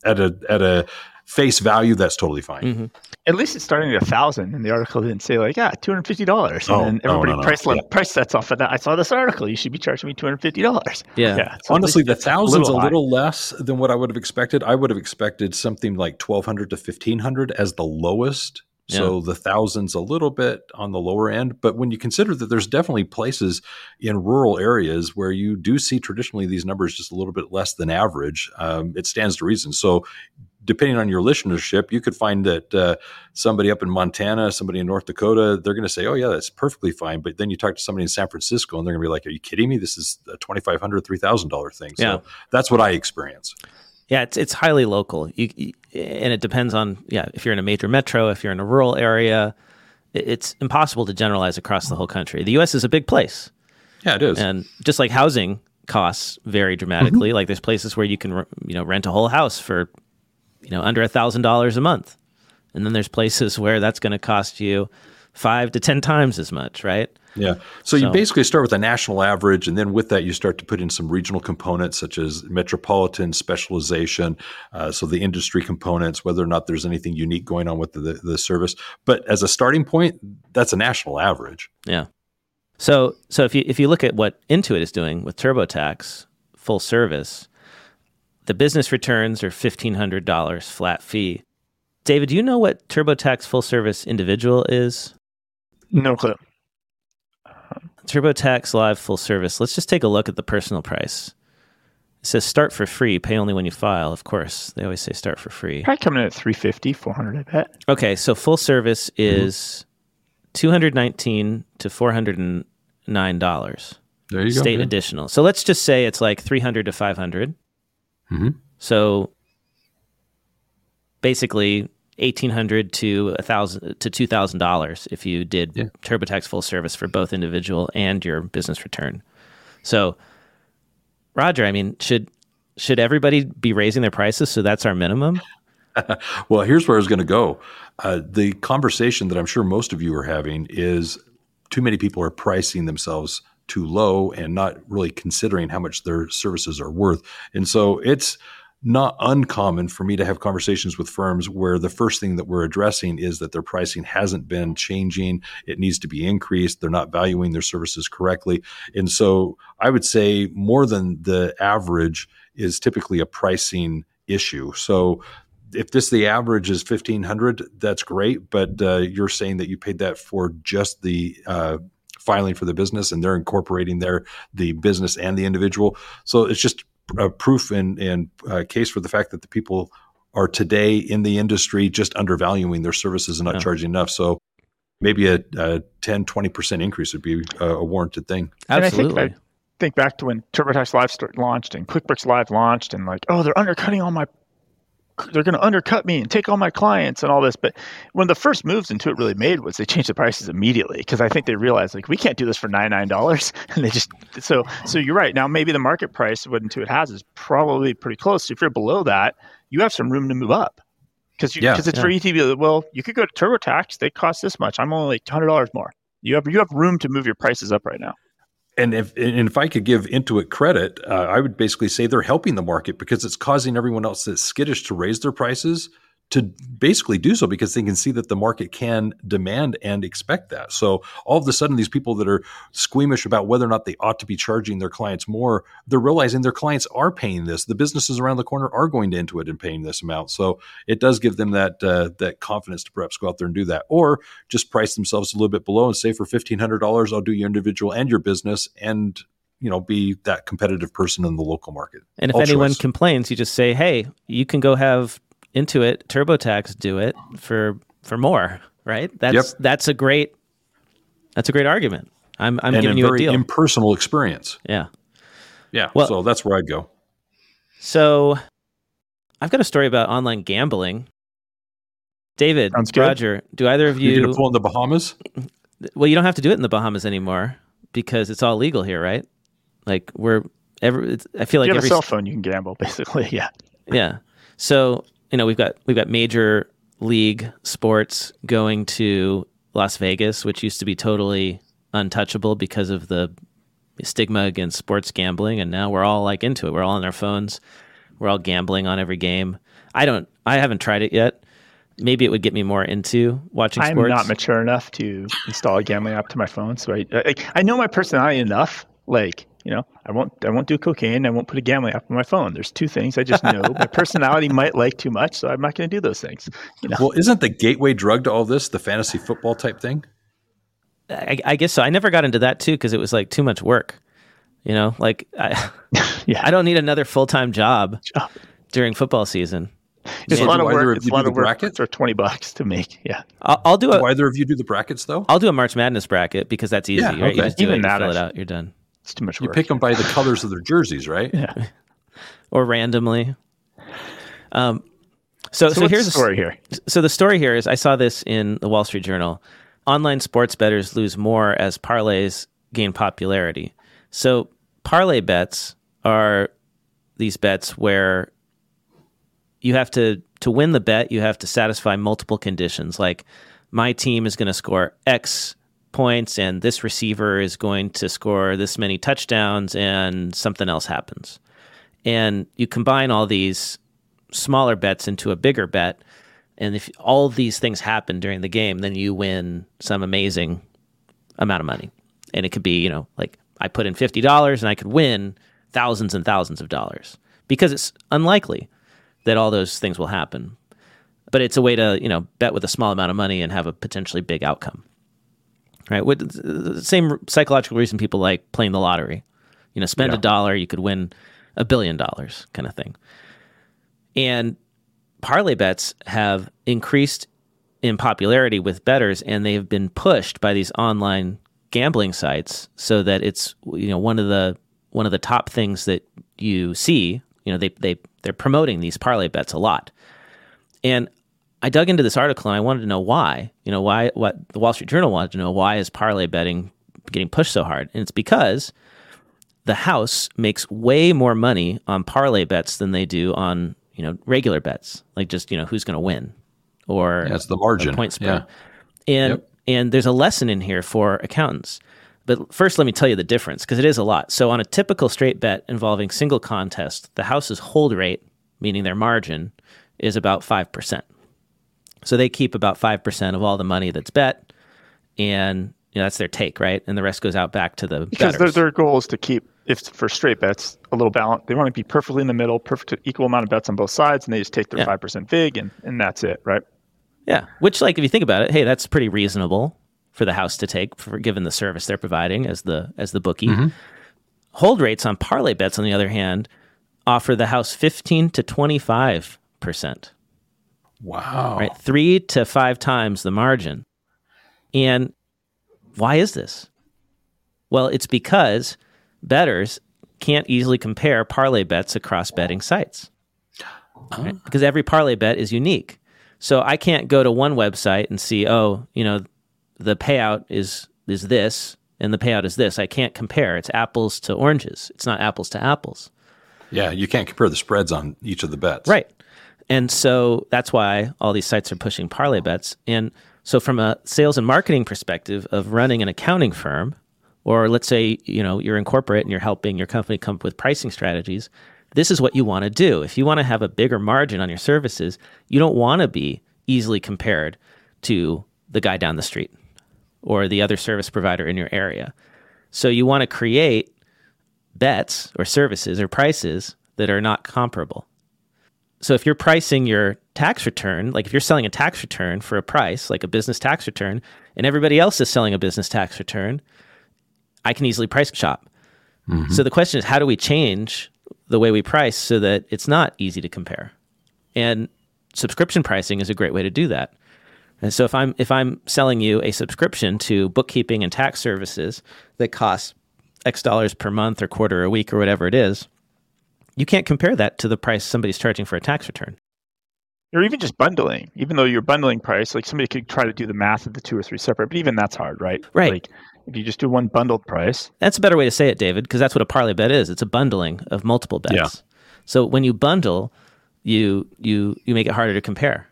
S2: at a, at a, face value, that's totally fine.
S3: Mhm.
S4: At least it's starting at a thousand, and the article didn't say like, yeah, two hundred fifty dollars, and
S2: Oh,
S4: then everybody
S2: no, no.
S4: price
S2: Yeah.
S4: price sets off of that. I saw this article. You should be charging me two hundred fifty dollars.
S3: Yeah.
S4: Yeah. so
S2: Honestly, the
S4: it's
S2: thousand's a
S4: high.
S2: little less than what I would have expected. I would have expected something like twelve hundred to fifteen hundred as the lowest. So the thousands a little bit on the lower end. But when you consider that there's definitely places in rural areas where you do see traditionally these numbers just a little bit less than average, um, it stands to reason. So depending on your listenership, you could find that uh, somebody up in Montana, somebody in North Dakota, they're going to say, "Oh yeah, that's perfectly fine." But then you talk to somebody in San Francisco, and they're going to be like, "Are you kidding me? This is a twenty five hundred, three thousand dollar thing." So
S3: Yeah.
S2: that's what I experience.
S3: Yeah, it's it's highly local. You, you- and it depends on yeah, if you're in a major metro, if you're in a rural area, it- it's impossible to generalize across the whole country. The U.S. is a big place,
S2: Yeah, it is.
S3: and just like housing costs vary dramatically, like there's places where you can you know rent a whole house for you know under a thousand dollars a month, and then there's places where that's going to cost you five to 10 times as much, right?
S2: Yeah. So, you basically start with a national average, and then with that, you start to put in some regional components such as metropolitan specialization. Uh, so, the industry components, whether or not there's anything unique going on with the, the service. But as a starting point, that's a national average.
S3: Yeah. So, so if you if you look at what Intuit is doing with TurboTax full service, the business returns are fifteen hundred dollars flat fee. David, do you know what TurboTax full service individual is?
S4: No clue.
S3: TurboTax Live full service. Let's just take a look at the personal price. It says start for free, pay only when you file. Of course, they always say start for free.
S4: Probably coming in at 350, 400, I bet.
S3: Okay, so full service mm-hmm. is 219 to 409 dollars.
S2: There you go.
S3: State additional. So let's just say it's like 300 to 500.
S2: Mhm.
S3: So basically 1800 to a thousand to two thousand dollars if you did
S2: Yeah.
S3: TurboTax full service for both individual and your business return. So, Roger, I mean, should should everybody be raising their prices so that's our minimum?
S2: Well, here's where I was going to go. Uh, the conversation that I'm sure most of you are having is too many people are pricing themselves too low and not really considering how much their services are worth. And so it's not uncommon for me to have conversations with firms where the first thing that we're addressing is that their pricing hasn't been changing. It needs to be increased. They're not valuing their services correctly. And so I would say more than the average is typically a pricing issue. So if this the average is 1500 that's great but uh, you're saying that you paid that for just the uh, filing for the business and they're incorporating their the business and the individual so it's just a proof and and uh, case for the fact that the people are today in the industry just undervaluing their services and not
S3: Yeah.
S2: charging enough so maybe a, a 10 20% increase would be a, a warranted thing
S4: And I think-
S3: Absolutely.
S4: I think back to when TurboTax Live start, launched and QuickBooks Live launched, and like, oh, they're undercutting all my, they're going to undercut me and take all my clients and all this. But one of the first moves Intuit really made was they changed the prices immediately because I think they realized like we can't do this for ninety nine dollars, and they just so so you're right. Now maybe the market price of what Intuit has is probably pretty close. So If you're below that, you have some room to move up. Because
S2: Yeah.
S4: because it's very easy to well, you could go to TurboTax. They cost this much. I'm only like hundred dollars more. You have you have room to move your prices up right now.
S2: And if and if I could give Intuit credit, uh, I would basically say they're helping the market because it's causing everyone else that's skittish to raise their prices to basically do so because they can see that the market can demand and expect that. So all of a sudden, these people that are squeamish about whether or not they ought to be charging their clients more, they're realizing their clients are paying this. The businesses around the corner are going to Intuit and paying this amount. So it does give them that uh, that confidence to perhaps go out there and do that, or just price themselves a little bit below and say for fifteen hundred dollars, I'll do your individual and your business, and you know be that competitive person in the local market.
S3: And if
S2: All
S3: anyone
S2: choice.
S3: complains, you just say, "Hey, you can go have Intuit TurboTax do it for for more." Right? That's
S2: Yep.
S3: that's a great that's a great argument. I'm I'm
S2: and
S3: giving
S2: a
S3: you a
S2: very
S3: deal.
S2: impersonal experience.
S3: yeah.
S2: Yeah.
S3: Well-
S2: so that's where I'd go.
S3: So I've got a story about online gambling. David,
S4: Sounds good.
S3: Roger, do either of
S2: You're
S3: you
S2: going to pull in the Bahamas?
S3: Well, you don't have to do it in the Bahamas anymore because it's all legal here, right? Like we're every it's, I feel
S4: If
S3: like
S4: you have
S3: every
S4: a cell phone, you can gamble, basically. Yeah.
S3: Yeah. So, you know, we've got we've got major league sports going to Las Vegas, which used to be totally untouchable because of the stigma against sports gambling and now we're all like into it. We're all on our phones. We're all gambling on every game. I don't I haven't tried it yet. Maybe it would get me more into watching sports.
S4: I'm
S3: sports.
S4: not mature enough to install a gambling app to my phone, so I, I I know my personality enough. Like you know, I won't I won't do cocaine. I won't put a gambling app on my phone. There's two things I just know my personality might like too much, so I'm not going to do those things. You know,
S2: Well, isn't the gateway drug to all this the fantasy football type thing?
S3: I, I guess so. I never got into that too because it was like too much work. You know, like I,
S4: yeah,
S3: I don't need another full time job
S4: Job.
S3: during football season.
S4: it's
S2: So
S4: a lot of
S2: either
S4: work. It's a lot of
S2: the
S4: work
S2: bracket?
S4: for twenty bucks to make. Yeah,
S3: I'll, I'll do
S2: Do either of you do the brackets though?
S3: I'll do a March Madness bracket because that's easy,
S2: Yeah,
S3: right? You just do
S4: Even
S3: it, you fill it out, you're done.
S4: It's too much
S2: You
S4: work.
S2: pick them by the colors of their jerseys, right?
S4: yeah.
S3: Or randomly. Um, so,
S4: So,
S3: so, here's
S4: the
S3: a-
S4: story here.
S3: so the story here is I saw this in the Wall Street Journal. Online sports bettors lose more as parlays gain popularity. So parlay bets are these bets where you have to to win the bet, you have to satisfy multiple conditions like my team is going to score X points and this receiver is going to score this many touchdowns and something else happens. And you combine all these smaller bets into a bigger bet. And if all these things happen during the game, then you win some amazing amount of money. And it could be, you know, like I put in $50 and I could win thousands and thousands of dollars because it's unlikely that all those things will happen. But it's a way to, you know, bet with a small amount of money and have a potentially big outcome. Right? With the same psychological reason people like playing the lottery. You know, spend yeah. a dollar, you could win a billion dollars kind of thing. And parlay bets have increased in popularity with bettors, and they've been pushed by these online gambling sites so that it's you know one of the one of the top things that you see you know they they they're promoting these parlay bets a lot and I dug into this article and I wanted to know why. You know why what the Wall Street Journal wanted to know why is parlay betting getting pushed so hard? And it's because the house makes way more money on parlay bets than they do on you know regular bets like just you know who's going to win or
S2: that's the margin.
S3: point spread. Yeah. and yep. and there's a lesson in here for accountants. But first let me tell you the difference because it is a lot. So on a typical straight bet involving single contest the house's hold rate meaning their margin is about 5% so they keep about 5% of all the money that's bet and you know, that's their take, right? And the rest goes out back to the
S4: because their, their goal is to keep if for straight bets a little balance. They want to be perfectly in the middle, perfect equal amount of bets on both sides, and they just take their five yeah. percent vig, and and that's it, right?
S3: Yeah, which like if you think about it, hey, that's pretty reasonable for the house to take for given the service they're providing as the as the bookie. Mm-hmm. Hold rates on parlay bets, on the other hand, offer the house fifteen to twenty five percent.
S2: Wow!
S3: Right, three to five times the margin, and why is this? Well, it's because bettors can't easily compare parlay bets across betting sites. Right? Ah. Because every parlay bet is unique. So I can't go to one website and see, oh, you know, the payout is is this and the payout is this. I can't compare. It's apples to oranges. It's not apples to apples.
S2: Yeah, you can't compare the spreads on each of the bets.
S3: Right. And so that's why all these sites are pushing parlay bets. And so, from a sales and marketing perspective of running an accounting firm, or let's say you know you're in corporate and you're helping your company come up with pricing strategies, this is what you want to do. If you want to have a bigger margin on your services, you don't want to be easily compared to the guy down the street or the other service provider in your area. So you want to create bets or services or prices that are not comparable. So if you're pricing your tax return, like if you're selling a tax return for a price, like a business tax return, and everybody else is selling a business tax return, I can easily price shop. Mm-hmm. So the question is, how do we change the way we price so that it's not easy to compare? And subscription pricing is a great way to do that. And so if I'm if I'm selling you a subscription to bookkeeping and tax services that costs X dollars per month or quarter or week or whatever it is, you can't compare that to the price somebody's charging for a tax return.
S4: Or even just bundling, even though you're bundling price, like somebody could try to do the math of the two or three separate, but even that's hard, right?
S3: Right.
S4: Like if you just do one bundled price.
S3: That's a better way to say it, David, because that's what a parlay bet is. It's a bundling of multiple bets. Yeah. So when you bundle, you you you make it harder to compare.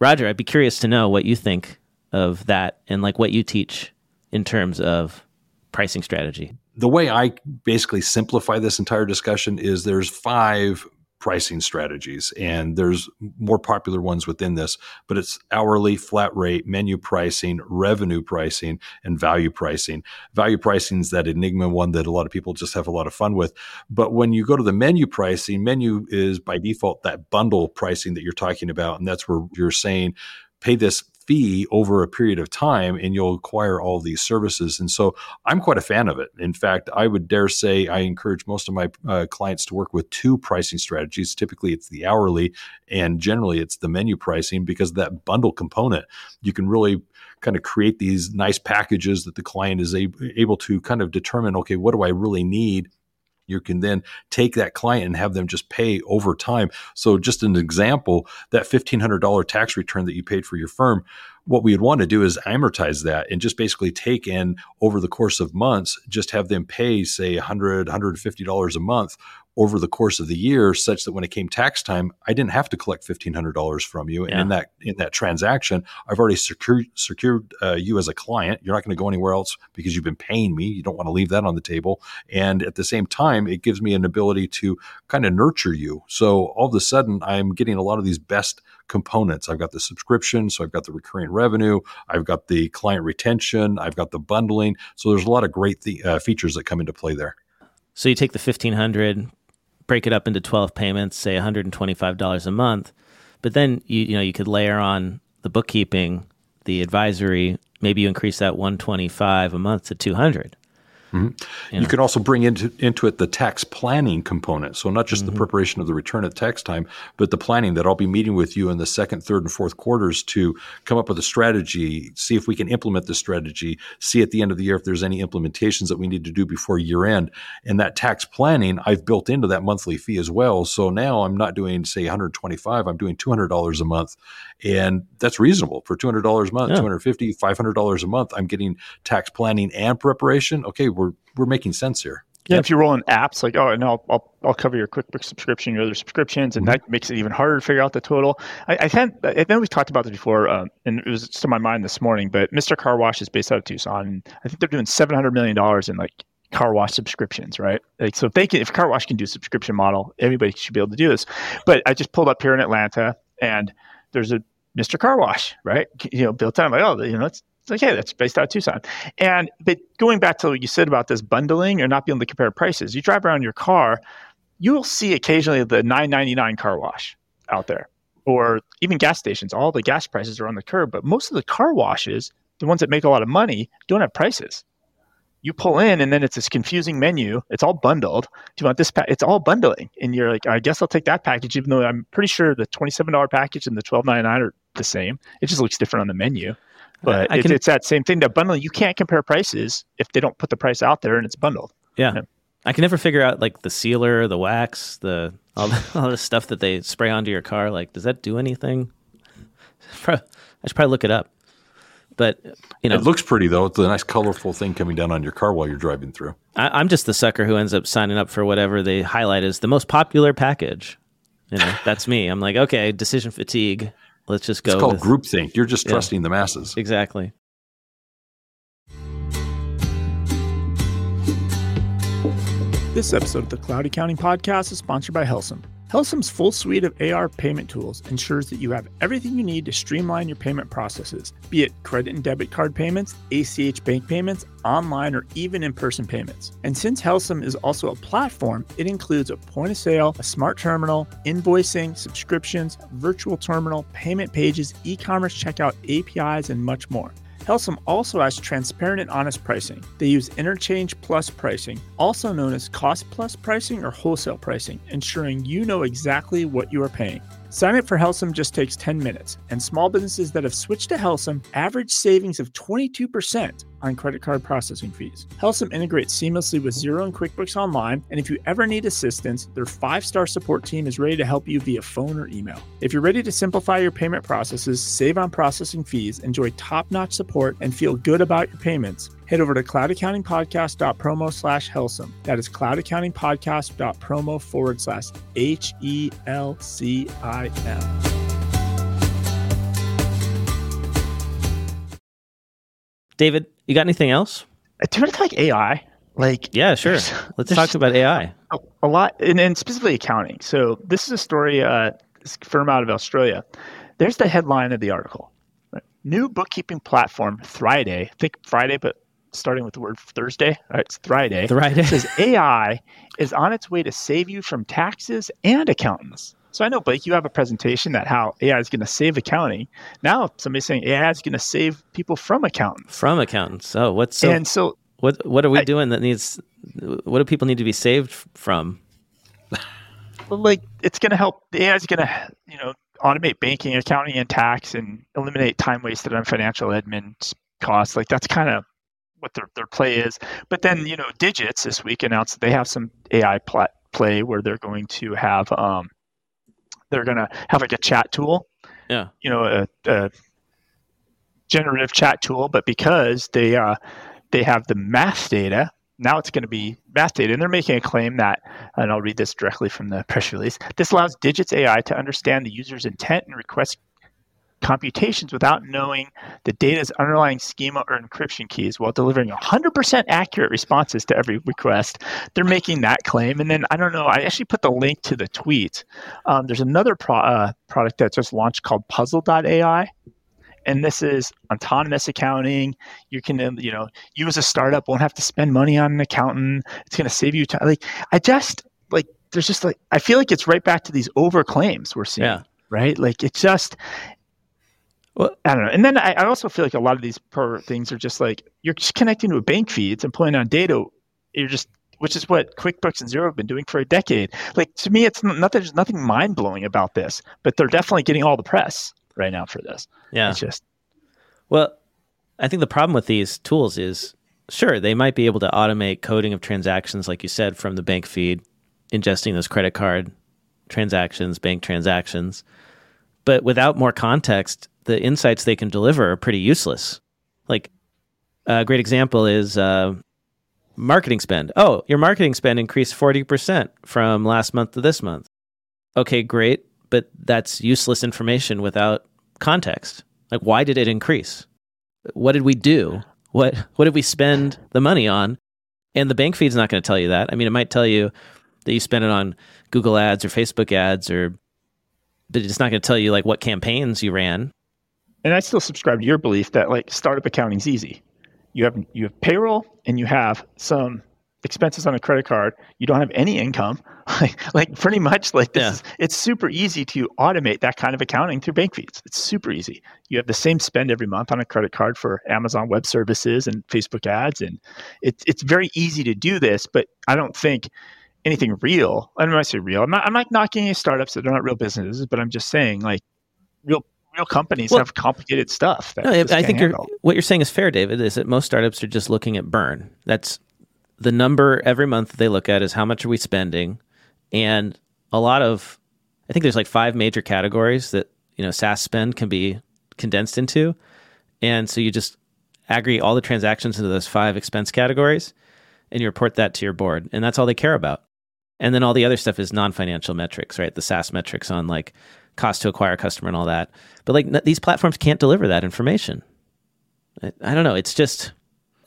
S3: Roger, I'd be curious to know what you think of that and like what you teach in terms of pricing strategy
S2: the way I basically simplify this entire discussion is there's five pricing strategies and there's more popular ones within this but it's hourly flat rate menu pricing revenue pricing and value pricing. Value pricing is that enigma one that a lot of people just have a lot of fun with. But when you go to the menu pricing menu is by default that bundle pricing that you're talking about and that's where you're saying pay this fee over a period of time and you'll acquire all these services. And so I'm quite a fan of it. In fact, I would dare say I encourage most of my uh, clients to work with two pricing strategies. Typically, it's the hourly and generally it's the menu pricing because that bundle component, you can really kind of create these nice packages that the client is able to kind of determine okay, what do I really need? You can then take that client and have them just pay over time. So, just an example, that $1,500 tax return that you paid for your firm, what we would want to do is amortize that and just basically take in over the course of months, just have them pay, say, $100, $150 a month over the course of the year, such that when it came tax time, I didn't have to collect fifteen hundred dollars from you. And
S3: Yeah.
S2: in that in that transaction, I've already secured secured uh, you as a client. You're not going to go anywhere else because you've been paying me. You don't want to leave that on the table. And at the same time, it gives me an ability to kind of nurture you. So all of a sudden, I'm getting a lot of these best components. I've got the subscription, so I've got the recurring revenue, I've got the client retention, I've got the bundling. So there's a lot of great th- uh, features that come into play there.
S3: So you take the fifteen hundred, break it up into 12 payments, say $125 a month. But then you you know you could layer on the bookkeeping, the advisory, maybe you increase that 125 a month to 200. Mm-hmm.
S2: You, know. can also bring into into it the tax planning component. So not just mm-hmm. the preparation of the return at tax time, but the planning that I'll be meeting with you in the second, third, and fourth quarters to come up with a strategy, see if we can implement the strategy, see at the end of the year if there's any implementations that we need to do before year end. And that tax planning I've built into that monthly fee as well. So now I'm not doing say 125, I'm doing $200 a month, and that's reasonable for $200 a month,
S3: yeah.
S2: 250, $500 a month. I'm getting tax planning and preparation. Okay we're we're making sense here.
S4: Yeah, if you roll in apps like, oh, and I'll, I'll, I'll cover your QuickBooks subscription, your other subscriptions, and that makes it even harder to figure out the total. I, I, had, I know we've talked about this before, um, and it was just on my mind this morning, but Mr. Car Wash is based out of Tucson, and I think they're doing $700 million in like car wash subscriptions, right? Like, so if they can, if Car Wash can do a subscription model, everybody should be able to do this. But I just pulled up here in Atlanta, and there's a Mr. Car Wash, right? You know, built on. I'm like, oh, you know, it's, it's like, hey, that's based out of Tucson. And but going back to what you said about this bundling or not being able to compare prices, you drive around your car, you will see occasionally the 9.99 car wash out there, or even gas stations. All the gas prices are on the curb, but most of the car washes, the ones that make a lot of money, don't have prices. You pull in, and then it's this confusing menu. It's all bundled. Do you want this? Pa-? It's all bundling, and you're like, I guess I'll take that package, even though I'm pretty sure the twenty-seven dollar package and the twelve ninety nine are the same. It just looks different on the menu. But
S3: I
S4: it's,
S3: can-
S4: it's that same thing. That bundling, you can't compare prices if they don't put the price out there and it's bundled.
S3: Yeah.
S4: Yeah.
S3: I can never figure out like the sealer, the wax, the all the, all the stuff that they spray onto your car. Like, does that do anything? I should probably look it up. But you know,
S2: It looks pretty though. It's a nice colorful thing coming down on your car while you're driving through.
S3: I, I'm just the sucker who ends up signing up for whatever they highlight as the most popular package. You know, that's me. I'm like, okay, decision fatigue. Let's just go.
S2: It's called
S3: with-
S2: groupthink. You're just
S3: Yeah.
S2: trusting the masses.
S3: Exactly.
S1: This episode of the Cloud Accounting Podcast is sponsored by Helcim. Helcim's full suite of AR payment tools ensures that you have everything you need to streamline your payment processes, be it credit and debit card payments, ACH bank payments, online, or even in person payments. And since Helcim is also a platform, it includes a point of sale, a smart terminal, invoicing, subscriptions, virtual terminal, payment pages, e commerce checkout, APIs, and much more. Helcim also has transparent and honest pricing. They use interchange plus pricing, also known as cost plus pricing or wholesale pricing, ensuring you know exactly what you are paying. Sign up for Helcim just takes 10 minutes, and small businesses that have switched to Helsum average savings of 22% on credit card processing fees. Helcim integrates seamlessly with Xero and QuickBooks Online, and if you ever need assistance, their five-star support team is ready to help you via phone or email. If you're ready to simplify your payment processes, save on processing fees, enjoy top-notch support, and feel good about your payments, head over to cloudaccountingpodcast.promo slash Helcim. That is cloudaccountingpodcast.promo forward slash H E L C I M.
S3: David, you got anything else?
S4: Do you want to talk AI? Like,
S3: Yeah, sure.
S4: There's-
S3: Let's
S4: there's-
S3: talk about AI.
S4: a, a lot, and, and specifically accounting. So this is a story, uh, this firm out of Australia. There's the headline of the article. Right? New bookkeeping platform, Friday. Think Friday, but starting with the word Thursday. All right, it's Thriday.
S3: Thriday.
S4: says AI is on its way to save you from taxes and accountants. So I know, Blake, you have a presentation that how AI is going to save accounting. Now somebody's saying AI is going to save people from accountants.
S3: From accountants. Oh, what's so,
S4: and so
S3: what what are we
S4: I-
S3: doing that needs what do people need to be saved from?
S4: Like it's going to help. The AI is going to, you know, automate banking, accounting, and tax, and eliminate time wasted on financial admin costs. Like that's kind of what their their play is. But then, you know, Digits this week announced that they have some AI plat- play where they're going to have, um, they're going to have like a chat tool.
S3: Yeah.
S4: You know, a, a generative chat tool, but because they uh, they have the math data now it's going to be math data. And they're making a claim that, and I'll read this directly from the press release this allows Digits AI to understand the user's intent and request computations without knowing the data's underlying schema or encryption keys while delivering 100% accurate responses to every request. They're making that claim. And then I don't know, I actually put the link to the tweet. Um, there's another pro- uh, product that just launched called Puzzle.ai. And this is autonomous accounting. You can, um, you know, you as a startup won't have to spend money on an accountant. It's going to save you time. Like, I just like, there's just like, I feel like it's right back to these over claims we're seeing.
S3: Yeah.
S4: Right. Like, it's just, well, I don't know. And then I, I also feel like a lot of these per things are just like you're just connecting to a bank feed. It's employing on data. You're just, which is what QuickBooks and Xero have been doing for a decade. Like to me, it's nothing. There's nothing mind blowing about this, but they're definitely getting all the press right now for this.
S3: Yeah.
S4: It's just.
S3: Well, I think the problem with these tools is sure they might be able to automate coding of transactions, like you said, from the bank feed, ingesting those credit card transactions, bank transactions, but without more context the insights they can deliver are pretty useless. Like a great example is uh, marketing spend. Oh, your marketing spend increased 40% from last month to this month. Okay, great, but that's useless information without context. Like why did it increase? What did we do? What what did we spend the money on? And the bank feed's not going to tell you that. I mean, it might tell you that you spent it on Google ads or Facebook ads or but it's not going to tell you like what campaigns you ran
S4: and I still subscribe to your belief that like startup accounting is easy. You have you have payroll and you have some expenses on a credit card. You don't have any income. like, like pretty much like this.
S3: Yeah.
S4: Is, it's super easy to automate that kind of accounting through bank feeds. It's super easy. You have the same spend every month on a credit card for Amazon Web Services and Facebook ads, and it's it's very easy to do this. But I don't think anything real. I don't I say real. I'm not I'm not knocking any startups that are not real businesses, but I'm just saying like real real companies well, have complicated stuff.
S3: no, I think you're, what you're saying is fair, David. Is that most startups are just looking at burn. That's the number every month they look at is how much are we spending, and a lot of, I think there's like five major categories that you know SaaS spend can be condensed into, and so you just aggregate all the transactions into those five expense categories, and you report that to your board, and that's all they care about. And then all the other stuff is non-financial metrics, right? The SaaS metrics on like cost to acquire a customer and all that. But like n- these platforms can't deliver that information. I, I don't know. It's just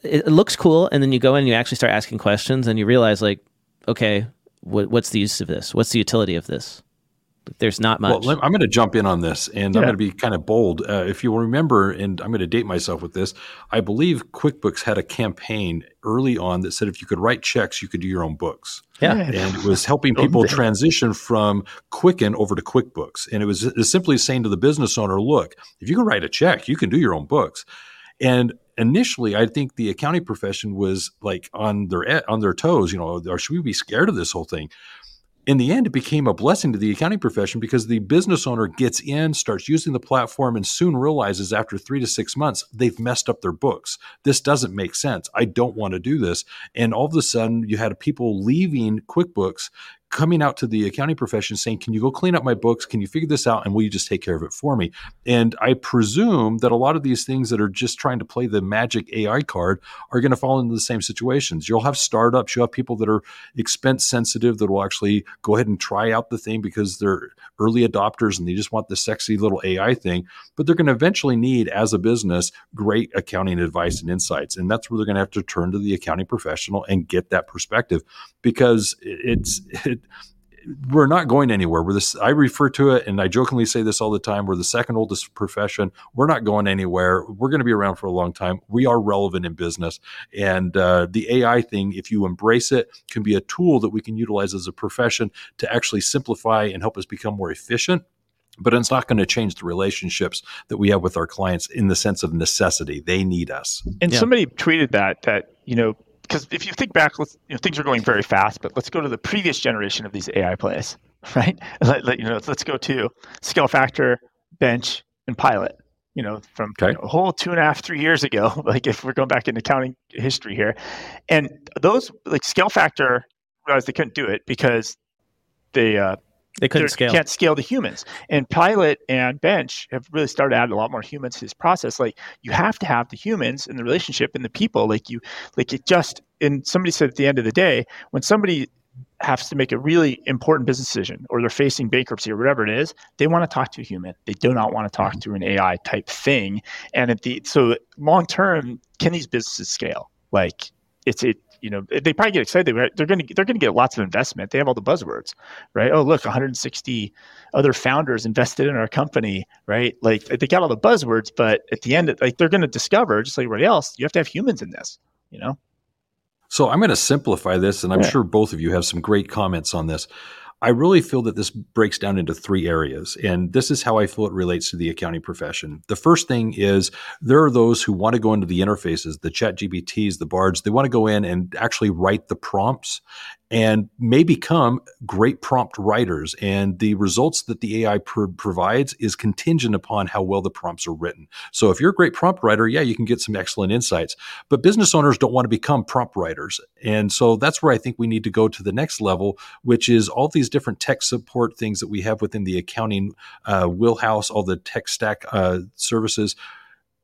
S3: it, it, looks cool, and then you go in and you actually start asking questions, and you realize like, okay, what, what's the use of this? What's the utility of this? There's not much.
S2: Well, I'm going to jump in on this, and yeah. I'm going to be kind of bold. Uh, if you remember, and I'm going to date myself with this, I believe QuickBooks had a campaign early on that said if you could write checks, you could do your own books.
S3: Yeah,
S2: and it was helping people transition from Quicken over to QuickBooks, and it was, it was simply saying to the business owner, "Look, if you can write a check, you can do your own books." And initially, I think the accounting profession was like on their on their toes. You know, or should we be scared of this whole thing? In the end, it became a blessing to the accounting profession because the business owner gets in, starts using the platform, and soon realizes after three to six months, they've messed up their books. This doesn't make sense. I don't want to do this. And all of a sudden, you had people leaving QuickBooks coming out to the accounting profession saying, Can you go clean up my books? Can you figure this out? And will you just take care of it for me? And I presume that a lot of these things that are just trying to play the magic AI card are going to fall into the same situations. You'll have startups, you'll have people that are expense sensitive that will actually go ahead and try out the thing because they're early adopters and they just want the sexy little AI thing. But they're going to eventually need, as a business, great accounting advice and insights. And that's where they're going to have to turn to the accounting professional and get that perspective because it's, it, we're not going anywhere. We're this. I refer to it, and I jokingly say this all the time. We're the second oldest profession. We're not going anywhere. We're going to be around for a long time. We are relevant in business, and uh, the AI thing, if you embrace it, can be a tool that we can utilize as a profession to actually simplify and help us become more efficient but it's not going to change the relationships that we have with our clients in the sense of necessity. They need us.
S4: And yeah. somebody tweeted that that you know because if you think back, let's, you know, things are going very fast, but let's go to the previous generation of these AI plays, right? Let, let, you know, let's go to ScaleFactor, Bench, and Pilot. You know, from okay. you know, a whole two and a half, three years ago. Like if we're going back into accounting history here, and those like ScaleFactor realized they couldn't do it because they uh,
S3: They couldn't scale.
S4: Can't scale the humans. And Pilot and Bench have really started adding a lot more humans to this process. Like you have to have the humans and the relationship and the people. Like you, like it just. And somebody said at the end of the day, when somebody has to make a really important business decision or they're facing bankruptcy or whatever it is, they want to talk to a human. They do not want to talk mm-hmm. to an AI type thing. And at the so long term, can these businesses scale? Like it's it you know they probably get excited. They're going to they're going to get lots of investment. They have all the buzzwords right? Oh look 160 other founders invested in our company right? Like they got all the buzzwords but at the end like they're going to discover just like everybody else you have to have humans in this you know?
S2: So I'm going to simplify this, and I'm yeah. sure both of you have some great comments on this. I really feel that this breaks down into three areas, and this is how I feel it relates to the accounting profession. The first thing is there are those who want to go into the interfaces, the chat GPTs, the bards, they want to go in and actually write the prompts and may become great prompt writers. And the results that the AI pr- provides is contingent upon how well the prompts are written. So if you're a great prompt writer, yeah, you can get some excellent insights. But business owners don't want to become prompt writers. And so that's where I think we need to go to the next level, which is all these different tech support things that we have within the accounting uh, wheelhouse, all the tech stack uh, services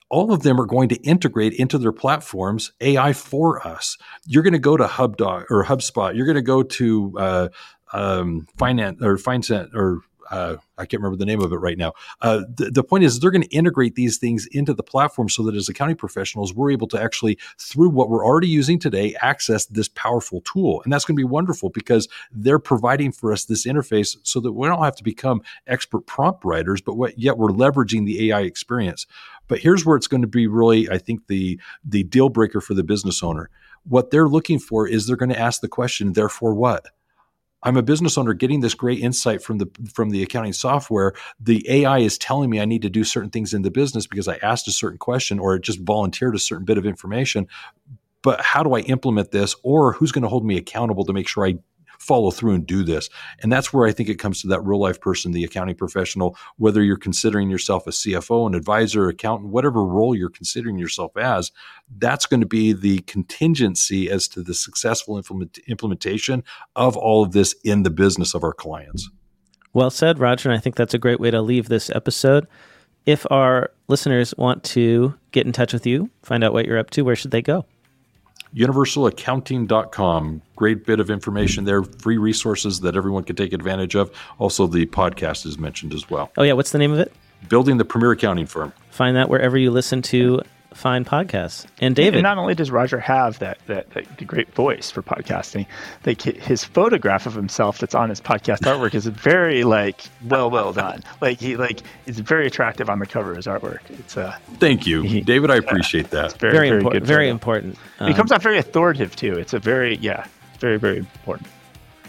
S2: all of them are going to integrate into their platforms AI for us. You're going to go to HubDoc or HubSpot. You're going to go to uh, um, Finance or Finecent or uh, I can't remember the name of it right now. Uh, the, the, point is, they're going to integrate these things into the platform so that as accounting professionals, we're able to actually, through what we're already using today, access this powerful tool. And that's going to be wonderful because they're providing for us this interface so that we don't have to become expert prompt writers, but what, yet we're leveraging the AI experience. But here's where it's going to be really, I think, the the deal breaker for the business owner. What they're looking for is they're going to ask the question, therefore what? I'm a business owner getting this great insight from the from the accounting software. The AI is telling me I need to do certain things in the business because I asked a certain question or it just volunteered a certain bit of information. But how do I implement this or who's going to hold me accountable to make sure I follow through and do this. And that's where I think it comes to that real life person, the accounting professional, whether you're considering yourself a CFO, an advisor, accountant, whatever role you're considering yourself as, that's going to be the contingency as to the successful implement- implementation of all of this in the business of our clients.
S3: Well said, Roger. And I think that's a great way to leave this episode. If our listeners want to get in touch with you, find out what you're up to, where should they go?
S2: universalaccounting.com. Great bit of information there, free resources that everyone can take advantage of. Also, the podcast is mentioned as well.
S3: Oh, yeah. What's the name of it?
S2: Building the Premier Accounting Firm.
S3: Find that wherever you listen to fine podcasts. And David,
S4: and not only does Roger have that, that, that great voice for podcasting, like his photograph of himself that's on his podcast artwork is very like well well done. Like he like is very attractive on the cover of his artwork. It's uh
S2: Thank you, he, David. I appreciate that.
S3: Very, very, very important. Very important.
S4: Um, he comes off very authoritative too. It's a very yeah, very very important.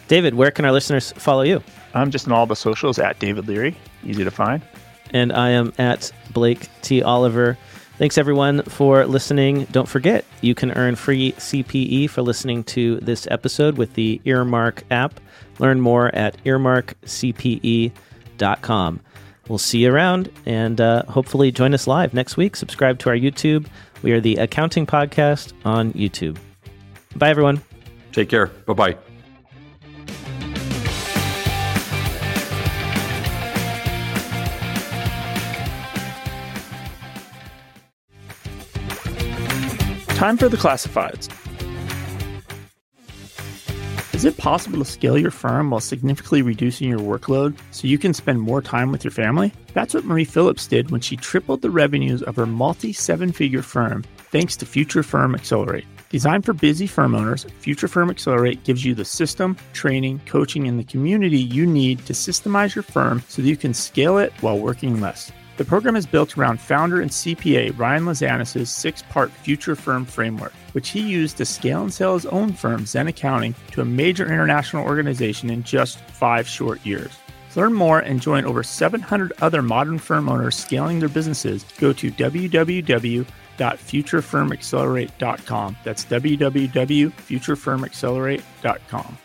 S3: David, where can our listeners follow you?
S4: I'm just on all the socials at David Leary. Easy to find.
S3: And I am at Blake T. Oliver. Thanks everyone for listening. Don't forget, you can earn free CPE for listening to this episode with the Earmark app. Learn more at earmarkcpe.com. We'll see you around and uh, hopefully join us live next week. Subscribe to our YouTube. We are the Accounting Podcast on YouTube. Bye, everyone.
S2: Take care. Bye bye.
S1: Time for the classifieds. Is it possible to scale your firm while significantly reducing your workload so you can spend more time with your family? That's what Marie Phillips did when she tripled the revenues of her multi seven figure firm thanks to Future Firm Accelerate. Designed for busy firm owners, Future Firm Accelerate gives you the system, training, coaching, and the community you need to systemize your firm so that you can scale it while working less. The program is built around founder and CPA Ryan Lazanis' six part future firm framework, which he used to scale and sell his own firm, Xen Accounting, to a major international organization in just five short years. To learn more and join over 700 other modern firm owners scaling their businesses, go to www.futurefirmaccelerate.com. That's www.futurefirmaccelerate.com.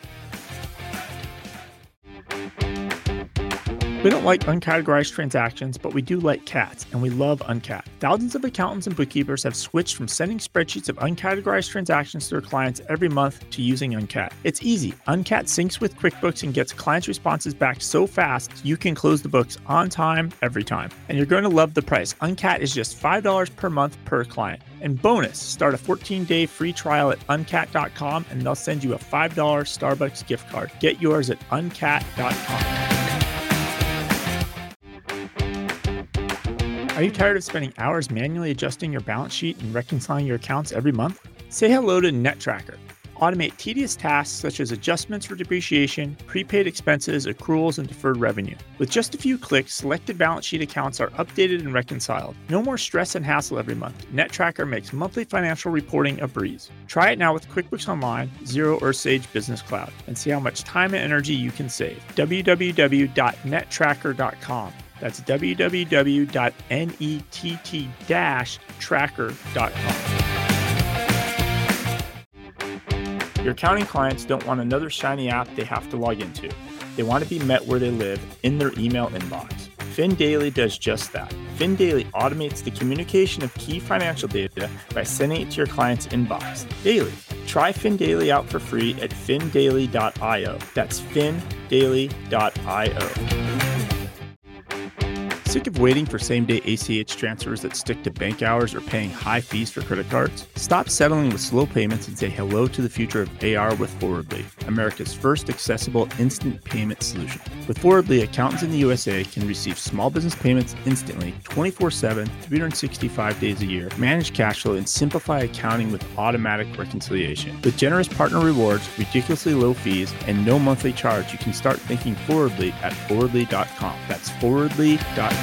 S4: We don't like uncategorized transactions, but we do like cats, and we love Uncat. Thousands of accountants and bookkeepers have switched from sending spreadsheets of uncategorized transactions to their clients every month to using Uncat. It's easy. Uncat syncs with QuickBooks and gets clients' responses back so fast you can close the books on time every time. And you're going to love the price. Uncat is just $5 per month per client. And bonus, start a 14 day free trial at uncat.com and they'll send you a $5 Starbucks gift card. Get yours at uncat.com. Are you tired of spending hours manually adjusting your balance sheet and reconciling your accounts every month? Say hello to NetTracker. Automate tedious tasks such as adjustments for depreciation, prepaid expenses, accruals, and deferred revenue. With just a few clicks, selected balance sheet accounts are updated and reconciled. No more stress and hassle every month. NetTracker makes monthly financial reporting a breeze. Try it now with QuickBooks Online, Xero, or Sage Business Cloud and see how much time and energy you can save. www.nettracker.com. That's www.net-tracker.com. Your accounting clients don't want another shiny app they have to log into. They want to be met where they live in their email inbox. FinDaily does just that. FinDaily automates the communication of key financial data by sending it to your client's inbox daily. Try FinDaily out for free at findaily.io. That's findaily.io. Sick of waiting for same day ACH transfers that stick to bank hours or paying high fees for credit cards? Stop settling with slow payments and say hello to the future of AR with Forwardly, America's first accessible instant payment solution. With Forwardly, accountants in the USA can receive small business payments instantly, 24 7, 365 days a year, manage cash flow, and simplify accounting with automatic reconciliation. With generous partner rewards, ridiculously low fees, and no monthly charge, you can start thinking Forwardly at forwardly.com. That's forwardly.com.